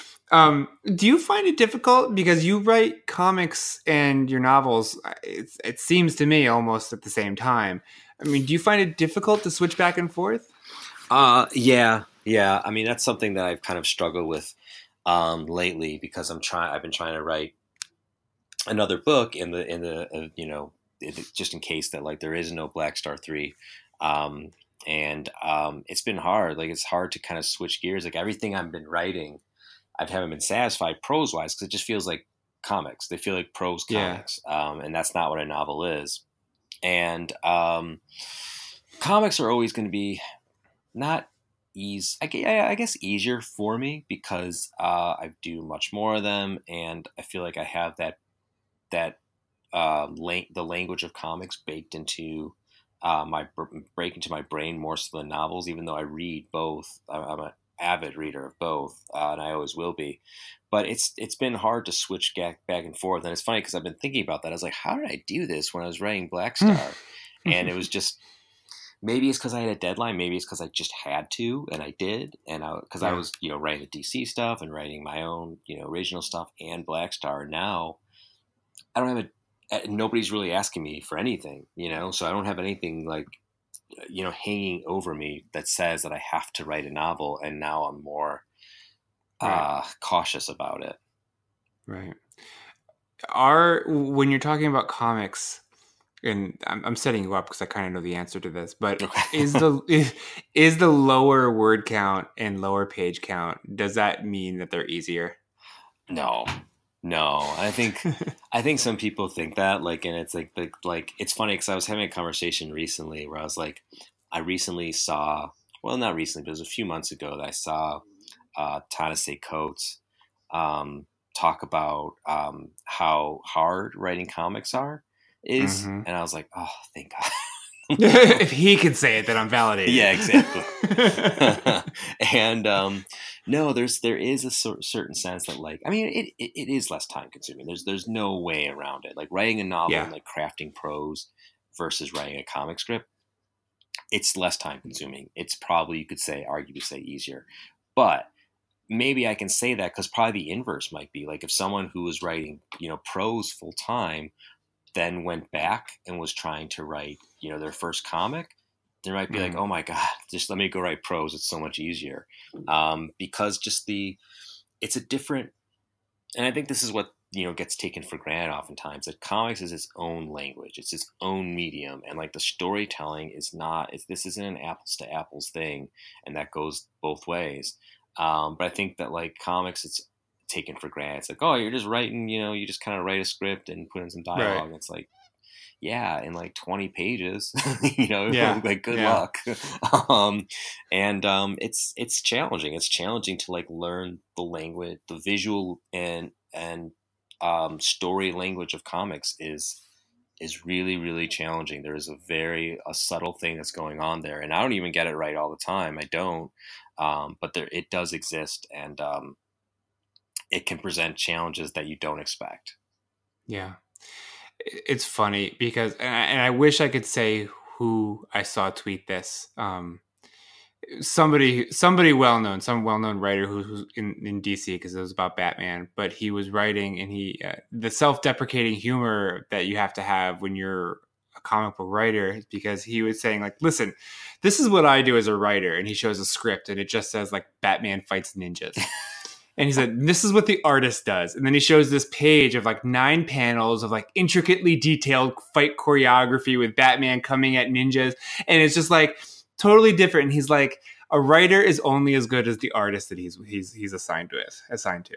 [LAUGHS] um, do you find it difficult because you write comics and your novels? It, it seems to me almost at the same time. I mean, do you find it difficult to switch back and forth? Uh yeah, yeah. I mean that's something that I've kind of struggled with um, lately because I'm trying. I've been trying to write another book in the in the uh, you know just in case that like there is no Black Star three, um, and um, it's been hard. Like it's hard to kind of switch gears. Like everything I've been writing, I haven't been satisfied prose wise because it just feels like comics. They feel like prose Yeah. comics, um, and that's not what a novel is. And um, comics are always going to be not ease I, I guess easier for me because uh, I do much more of them and I feel like I have that that uh, lang- the language of comics baked into uh, my br- break into my brain more so than novels even though I read both I'm, I'm an avid reader of both uh, and I always will be but it's it's been hard to switch back back and forth and it's funny because I've been thinking about that I was like how did I do this when I was writing Black Star and it was [LAUGHS] just maybe it's because I had a deadline. Maybe it's because I just had to, and I did, and I because I Yeah. was you know writing the DC stuff and writing my own you know original stuff and Black Star. Now I don't have a nobody's really asking me for anything, you know, so I don't have anything like you know hanging over me that says that I have to write a novel, and now I'm more uh, cautious about it. Right. Are when you're talking about comics, and I'm, I'm setting you up because I kind of know the answer to this, but [LAUGHS] is the is, is the lower word count and lower page count does that mean that they're easier? No, no. I think [LAUGHS] I think some people think that, like, and it's like, like, like it's funny because I was having a conversation recently where I was like, I recently saw, well, not recently, but it was a few months ago that I saw uh, Ta-Nehisi Coates um, talk about um, how hard writing comics are is, Mhm. and I was like, oh, thank God. [LAUGHS] if he can say it, then I'm validated. Yeah, exactly. [LAUGHS] [LAUGHS] and um, no, there's there is a cer- certain sense that like I mean it, it, it is less time consuming. There's there's no way around it. Like writing a novel Yeah. and like crafting prose versus writing a comic strip, it's less time consuming. It's probably you could say arguably say easier, but maybe I can say that because probably the inverse might be like if someone who was writing you know prose full time then went back and was trying to write you know their first comic there might be like Mhm. oh my god [LAUGHS] just let me go write prose it's so much easier um, because just the it's a different and i think this is what you know gets taken for granted oftentimes that comics is its own language it's its own medium and like the storytelling is not it's, this isn't an apples to apples thing and that goes both ways um, but i think that like comics it's taken for granted. It's like oh you're just writing you know you just kind of write a script and put in some dialogue. It's like yeah in like 20 pages [LAUGHS] you know [LAUGHS] Yeah, like good yeah. luck. [LAUGHS] Um and um it's it's challenging. It's challenging to like learn the language the visual and and um story language of comics is is really really challenging. There is a very a subtle thing that's going on there and i don't even get it right all the time. I don't. Um but there it does exist and um it can present challenges that you don't expect Yeah. It's funny because, and I, and I wish I could say who I saw tweet this. Um, somebody, somebody well known, some well known writer who, who's in, in DC because it was about Batman, but he was writing and he, uh, the self deprecating humor that you have to have when you're a comic book writer because he was saying like, listen, this is what I do as a writer, and he shows a script and it just says like Batman fights ninjas. [LAUGHS] and he said this is what the artist does. And then he shows this page of like nine panels of like intricately detailed fight choreography with batman coming at ninjas. And it's just like totally different. And he's like a writer is only as good as the artist that he's he's he's assigned with assigned to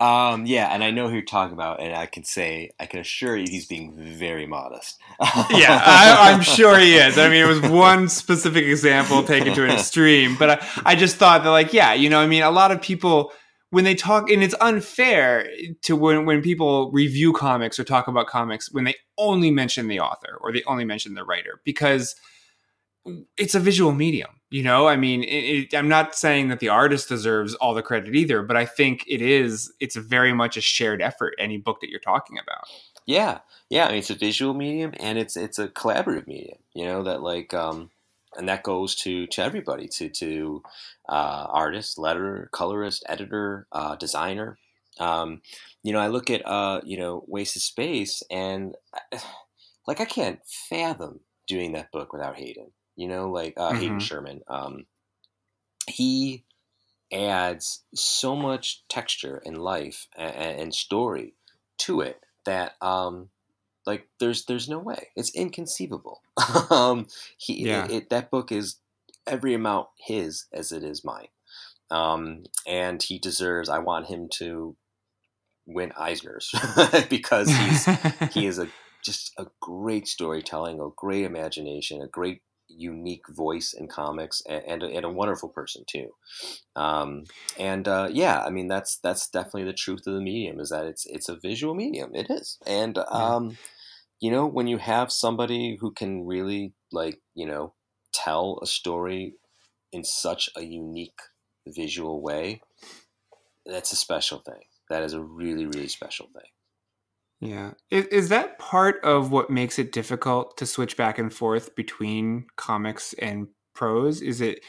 Um, yeah, and I know who you're talking about, and I can say, I can assure you, he's being very modest. yeah, [LAUGHS] I, I'm sure he is. I mean, it was one specific example taken to an [LAUGHS] extreme, but I, I just thought that, like, yeah, you know, I mean, a lot of people when they talk, and it's unfair to when when people review comics or talk about comics when they only mention the author or they only mention the writer because it's a visual medium. You know, I mean, it, it, I'm not saying that the artist deserves all the credit either, but I think it is. It's very much a shared effort. Any book that you're talking about. Yeah, yeah. I mean, it's a visual medium, and it's it's a collaborative medium. You know that like, um, and that goes to to everybody, to to uh, artist, letterer, colorist, editor, uh, designer. Um, you know, I look at uh, you know Wasted Space, and [SIGHS] like I can't fathom doing that book without Hayden. You know, like uh, Mhm. Hayden Sherman. Um, he adds so much texture and life and, and story to it that um, like there's there's no way it's inconceivable. [LAUGHS] um, he Yeah. it, it- that book is every amount his as it is mine, um, and he deserves. I want him to win Eisner's [LAUGHS] because he's [LAUGHS] he is a just a great storytelling, a great imagination, a great unique voice in comics, and, and, a, and a wonderful person too. Um, and uh, yeah, I mean that's that's definitely the truth of the medium is that it's it's a visual medium. It is, and um, you know when you have somebody who can really like you know tell a story in such a unique visual way, that's a special thing. That is a really really special thing. Yeah. Is, is that part of what makes it difficult to switch back and forth between comics and prose? Is it,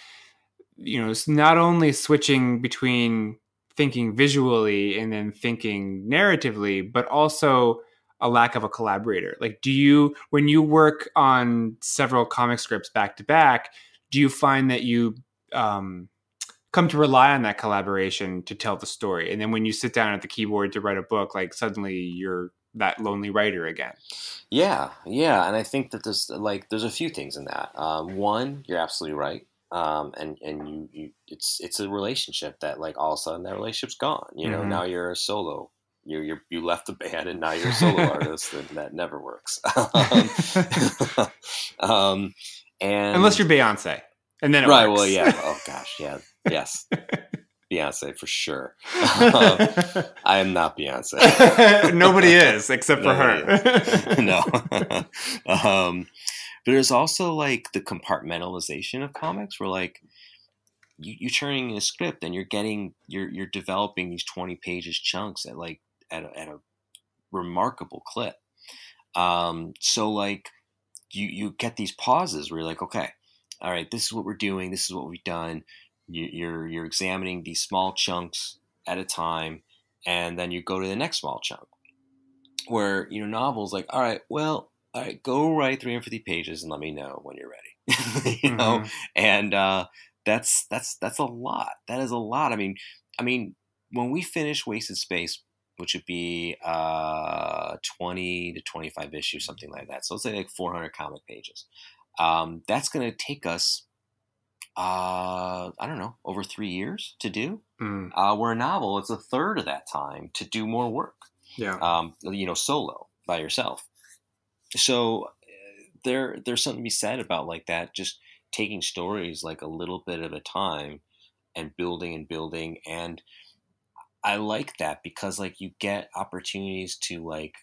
you know, it's not only switching between thinking visually and then thinking narratively, but also a lack of a collaborator? Like, do you, when you work on several comic scripts back to back, do you find that you, um, come to rely on that collaboration to tell the story and then when you sit down at the keyboard to write a book like suddenly you're that lonely writer again Yeah, yeah, and I think that there's like there's a few things in that. Um, one, you're absolutely right, um, and and you, you it's it's a relationship that like all of a sudden that relationship's gone. You know, Mhm. now you're a solo. You you you left the band and now [LAUGHS] you're a solo artist, and that never works. [LAUGHS] um, [LAUGHS] um, and unless you're beyonce and then it right, works. well, yeah. Oh gosh, yeah, yes, Beyonce for sure. [LAUGHS] I am not Beyonce. [LAUGHS] nobody is except for her no. [LAUGHS] um, but there's also like the compartmentalization of comics, where like you, you're turning in a script and you're getting you're you're developing these 20 pages chunks at like at a, at a remarkable clip. Um, so like you you get these pauses where you're like, okay, all right, this is what we're doing, this is what we've done. You, you're you're examining these small chunks at a time, and then you go to the next small chunk where you know novels like all right well all right go write 350 pages and let me know when you're ready. [LAUGHS] You know? Mhm. and uh that's that's that's a lot. That is a lot. I mean i mean when we finish wasted space which would be uh 20 to 25 issues something like that so let's say like 400 comic pages um that's going to take us uh i don't know over three years to do Mm, uh where a novel it's a third of that time to do more work yeah um, you know, solo by yourself. So uh, there, there's something to be said about like that, just taking stories like a little bit at a time and building and building. And I like that because like you get opportunities to like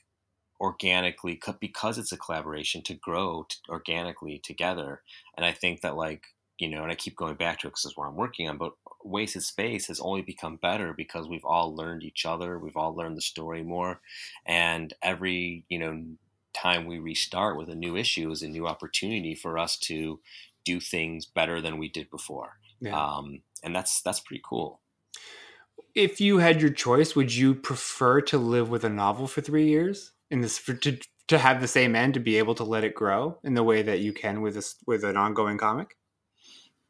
organically, because it's a collaboration, to grow t- organically together. And I think that like you know, and I keep going back to it because it's what I'm working on, but Wasted Space has only become better because we've all learned each other, we've all learned the story more, and every you know time we restart with a new issue is a new opportunity for us to do things better than we did before, yeah. um, and that's that's pretty cool. if you had your choice would you prefer to live with a novel for three years in this for, to to have the same end to be able to let it grow in the way that you can with this with an ongoing comic?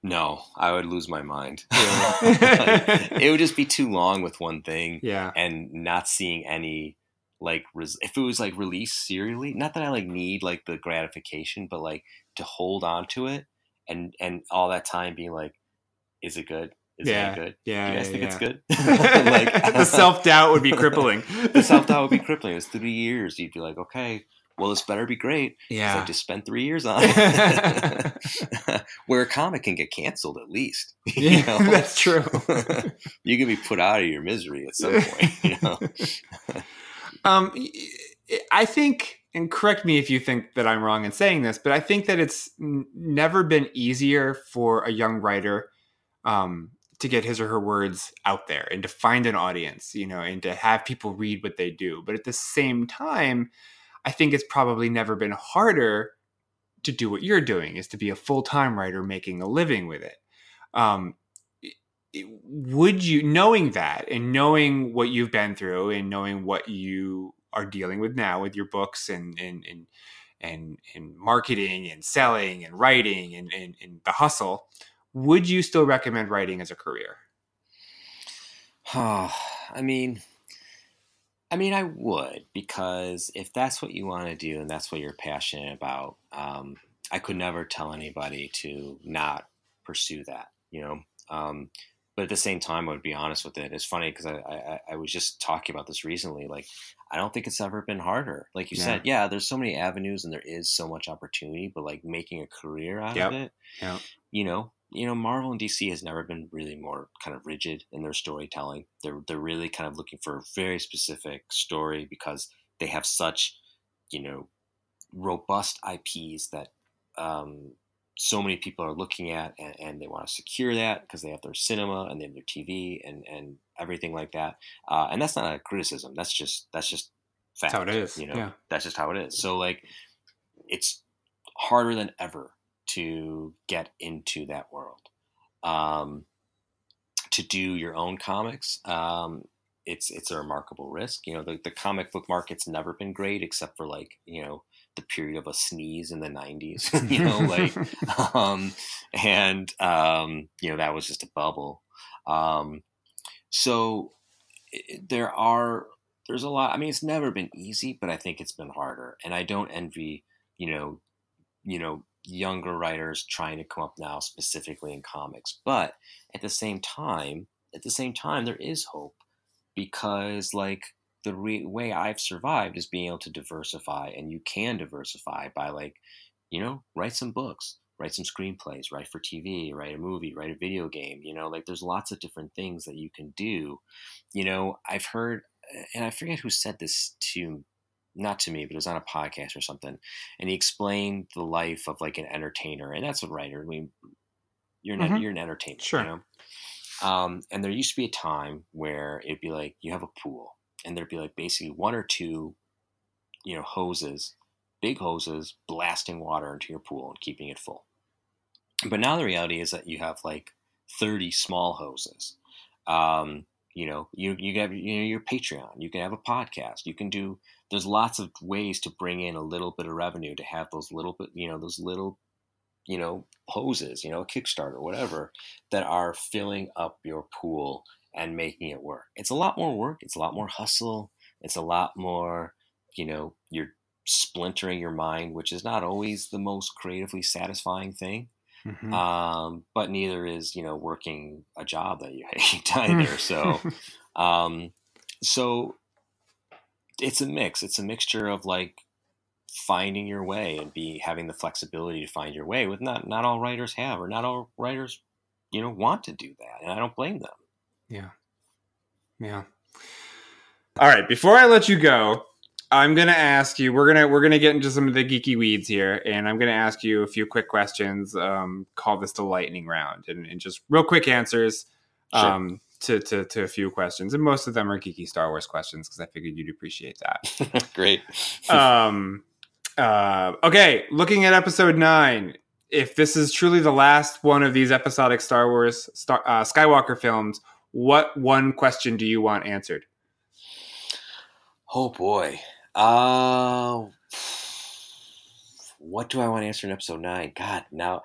No, I would lose my mind. Yeah. [LAUGHS] it would just be too long with one thing Yeah. and not seeing any like res- if it was like released serially not that i like need like the gratification but like to hold on to it and and all that time being like is it good is Yeah. it good Yeah. you guys yeah, think it's good [LAUGHS] [LAUGHS] like the self doubt would be crippling. the self-doubt would be crippling it was three years you'd be like okay well this better be great. Yeah. i just spent three years on it [LAUGHS] [LAUGHS] where a comic can get canceled at least [LAUGHS] you Yeah, know? that's true. you can be put out of your misery at some point you know Um, I think, and correct me if you think that I'm wrong in saying this, but I think that it's n- never been easier for a young writer um, to get his or her words out there and to find an audience, you know, and to have people read what they do. But at the same time, I think it's probably never been harder to do what you're doing, is to be a full time writer making a living with it. Um, would you knowing that and knowing what you've been through and knowing what you are dealing with now with your books and and and and, and marketing and selling and writing and, and, and the hustle would you still recommend writing as a career Oh, [SIGHS] I mean, I mean, I would because if that's what you want to do and that's what you're passionate about, um, I could never tell anybody to not pursue that, you know. Um, but at the same time, I would be honest with it. It's funny because I, I I was just talking about this recently. Like, I don't think it's ever been harder. Like you Yeah. said, yeah, there's so many avenues and there is so much opportunity, but like making a career out Yep. of it, Yep. you know, you know, Marvel and DC has never been really more kind of rigid in their storytelling. They're they're really kind of looking for a very specific story because they have such, you know, robust IPs that um, so many people are looking at, and, and they want to secure that because they have their cinema and they have their TV and and everything like that. Uh, and that's not a criticism. That's just that's just fact. That's how it is, You know, yeah. that's just how it is. So like, it's harder than ever to get into that world. Um, to do your own comics, um, it's it's a remarkable risk. You know, the, the comic book market's never been great except for like you know the period of a sneeze in the '90s. [LAUGHS] you know, like [LAUGHS] um, and um, you know that was just a bubble. Um, so there are there's a lot. I mean, it's never been easy, but I think it's been harder, and I don't envy you know you know younger writers trying to come up now specifically in comics. But at the same time at the same time there is hope because like the re- way i've survived is being able to diversify and you can diversify by like you know write some books write some screenplays write for tv write a movie write a video game you know like there's lots of different things that you can do. You know i've heard and i forget who said this to not to me, but it was on a podcast or something, and he explained the life of like an entertainer, and that's a writer. I mean, you're an, Mhm. you're an entertainer, Sure. you know. Um, and there used to be a time where it'd be like you have a pool, and there'd be like basically one or two, you know, hoses, big hoses, blasting water into your pool and keeping it full. But now the reality is that you have like thirty small hoses. Um, you know, you you have you know your Patreon. You can have a podcast. You can do there's lots of ways to bring in a little bit of revenue to have those little bit you know those little you know hoses you know kickstarter whatever that are filling up your pool and making it work it's a lot more work it's a lot more hustle it's a lot more you know you're splintering your mind which is not always the most creatively satisfying thing Mhm. um, but neither is you know working a job that you [LAUGHS] hate either so [LAUGHS] um, so it's a mix. It's a mixture of like finding your way and be having the flexibility to find your way with not not all writers have or not all writers you know want to do that and I don't blame them. Yeah. Yeah. All right, before I let you go, I'm going to ask you we're going to we're going to get into some of the geeky weeds here and I'm going to ask you a few quick questions um call this the lightning round and, and just real quick answers Sure. um to, to to a few questions and most of them are geeky Star Wars questions because I figured you'd appreciate that. [LAUGHS] Great. [LAUGHS] um uh okay looking at episode nine if this is truly the last one of these episodic star wars star, uh, skywalker films what one question do you want answered oh boy. Uh, what do I want to answer in episode nine? God, now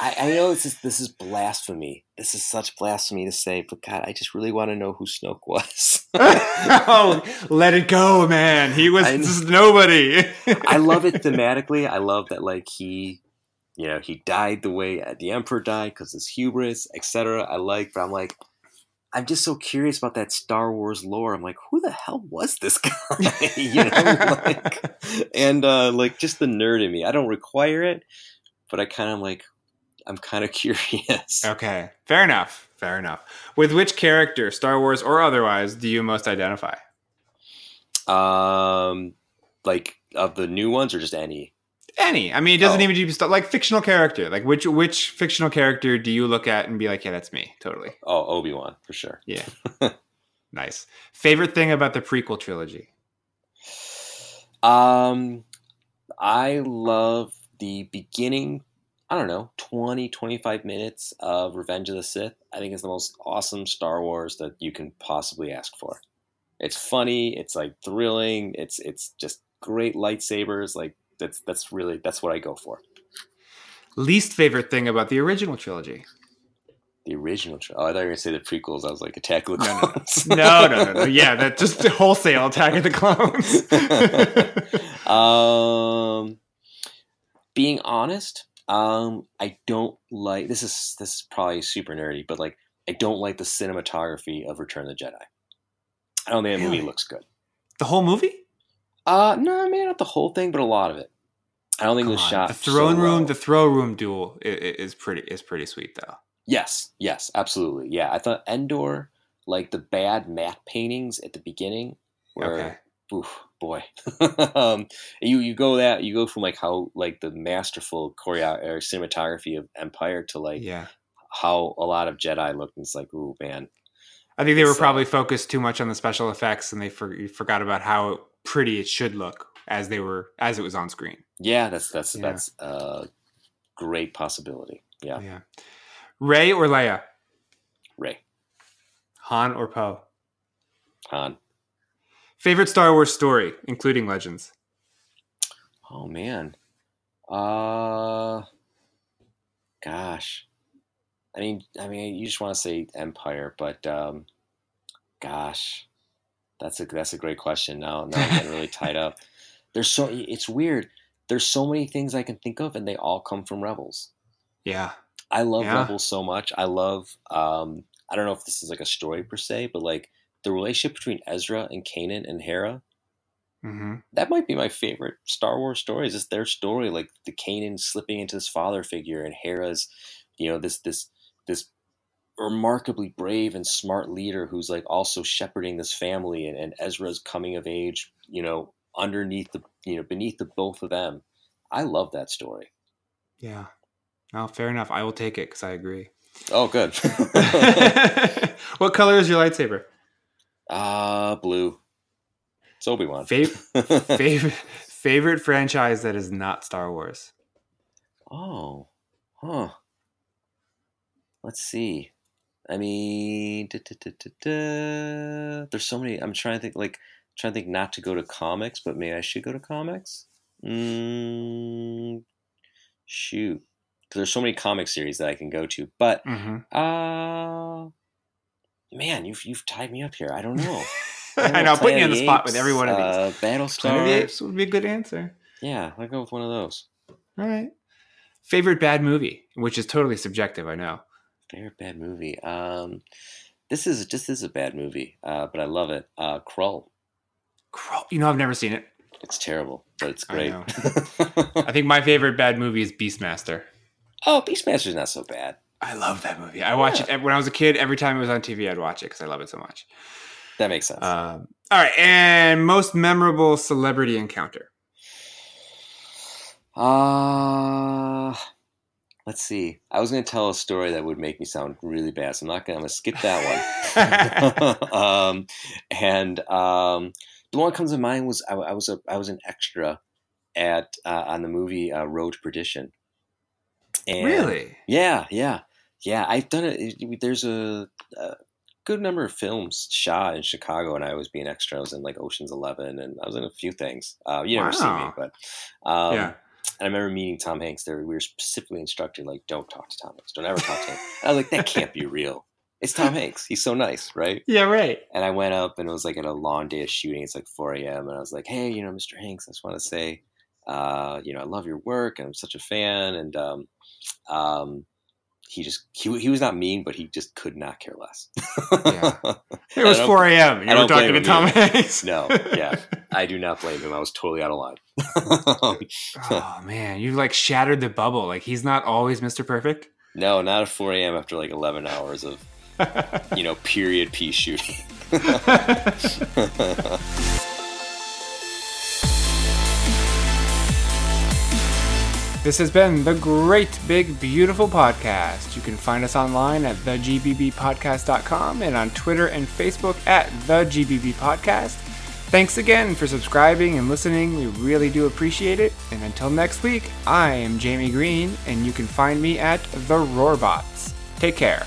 I, I know this is this is blasphemy. This is such blasphemy to say, but God, I just really want to know who Snoke was. [LAUGHS] oh, let it go, man. He was I- just nobody. [LAUGHS] I love it thematically. I love that like he, you know, he died the way the Emperor died because his hubris, etc. I like, but I'm like, I'm just so curious about that Star Wars lore. I'm like, who the hell was this [LAUGHS] guy? [LAUGHS] you know, like, and uh, like just the nerd in me. I don't require it, but I kind of like, I'm kind of [LAUGHS] curious. Okay, fair enough. Fair enough. With which character, Star Wars or otherwise, do you most identify? Um, like of the new ones or just any? Any. I mean, it doesn't Oh. even be st- like fictional character. Like which which fictional character do you look at and be like, yeah, that's me, totally. Oh, Obi Wan for sure. Yeah. [LAUGHS] nice. Favorite thing about the prequel trilogy? Um, I love the beginning, I don't know, 20, 25 minutes of Revenge of the Sith. I think it's the most awesome Star Wars that you can possibly ask for. It's funny, it's like thrilling, it's it's just great lightsabers, like that's that's really that's what I go for. Least favorite thing about the original trilogy? The original tri- Oh, I thought you were gonna say the prequels. I was like Attack of the No, no, Clones. No, no, no, no. Yeah, that just wholesale attack of the clones. [LAUGHS] um, being honest, um, I don't like this is this is probably super nerdy, but like I don't like the cinematography of Return of the Jedi. I don't think that movie looks good. the whole movie? Uh no, maybe not the whole thing, but a lot of it. I don't think it was on. shot. The throne so room, well. the throw room duel is pretty is pretty sweet though. Yes, yes, absolutely. Yeah, I thought Endor, like the bad matte paintings at the beginning, were Okay. oof, boy. [LAUGHS] um, you you go that you go from like how like the masterful choreo or cinematography of Empire to like yeah. how a lot of Jedi looked, and it's like, ooh man, I think they were uh, probably focused too much on the special effects, and they for, forgot about how pretty it should look as they were as it was on screen. yeah, that's that's Yeah. that's a great possibility. Yeah, Yeah. Rey or Leia, Rey Han or Poe. Han. Favorite Star Wars story, including Legends. Oh man, uh, gosh, I mean, I mean, you just want to say Empire, but um, gosh, that's a that's a great question. Now, now I'm getting really [LAUGHS] tied up. There's so it's weird. There's so many things I can think of, and they all come from Rebels. Yeah. I love Yeah. Rebels so much. I love. Um, I don't know if this is like a story per se, but like the relationship between Ezra and Kanan and Hera. hmm That might be my favorite Star Wars story. Is just their story, like the Kanan slipping into this father figure, and Hera's, you know, this this this remarkably brave and smart leader who's like also shepherding this family, and, and Ezra's coming of age, you know, underneath the you know beneath the both of them. I love that story. Yeah. No, fair enough. I will take it because I agree. Oh, good. [LAUGHS] what color is your lightsaber? Ah, blue. It's Obi Wan. Fav- [LAUGHS] favorite favorite franchise that is not Star Wars. oh, huh. Let's see. I mean, da, da, da, there's so many. I'm trying to think. Like, trying to think not to go to comics, but maybe I should go to comics. Mm, shoot, because there's so many comic series that I can go to. But Mm-hmm. uh man, you've you've tied me up here. I don't know. [LAUGHS] I know, putting you on the spot with every one of these. Uh, Planet of the Battlestar. Apes would be a good answer. Yeah, I'll go with one of those. All right. Favorite bad movie, which is totally subjective, I know. Favorite bad movie. Um, this is this is a bad movie, uh, but I love it. Uh, Krull. Crawl- You know, I've never seen it. It's terrible, but it's great. know. [LAUGHS] I think my favorite bad movie is Beastmaster. oh, Beastmaster's not so bad. I love that movie. I watch it when I was a kid. Every time it was on TV, I'd watch it because I love it so much. That makes sense. Um, all right, and most memorable celebrity encounter. Uh let's see. I was going to tell a story that would make me sound really bad, so I'm not going. to I'm going to skip that one. [LAUGHS] [LAUGHS] um, and um, the one that comes to mind was I, I was a I was an extra at uh, on the movie uh, Road to Perdition. And really? Yeah, yeah, yeah. I've done it. it- There's a uh, good number of films shot in Chicago, and I was being extra. I was in like Ocean's Eleven, and I was in a few things. Uh, you never see me, but um, Yeah. And I remember meeting Tom Hanks there. We were specifically instructed, like, don't talk to Tom Hanks. Don't ever talk to him. And I was like, that can't be real. It's Tom Hanks. He's so nice, right? Yeah, right. And I went up and it was like at a long day of shooting. It's like 4 a.m. And I was like, hey, you know, Mr. Hanks, I just want to say, uh, you know, I love your work and I'm such a fan. And um, um, he just, he, he was not mean, but he just could not care less. Yeah. [LAUGHS] It was 4 a.m. You were talking to Tom either. Hanks. No, yeah. [LAUGHS] I do not blame him. I was totally out of line. [LAUGHS] oh man, you like shattered the bubble. Like he's not always Mr. Perfect. no, not at 4 a.m. after like 11 hours of, you know, period piece shooting. [LAUGHS] This has been the Great Big Beautiful Podcast. You can find us online at thegbbpodcast.com and on Twitter and Facebook at the GBB Podcast. Thanks again for subscribing and listening. We really do appreciate it. And until next week, I am Jamie Green, and you can find me at The Roarbots. Take care.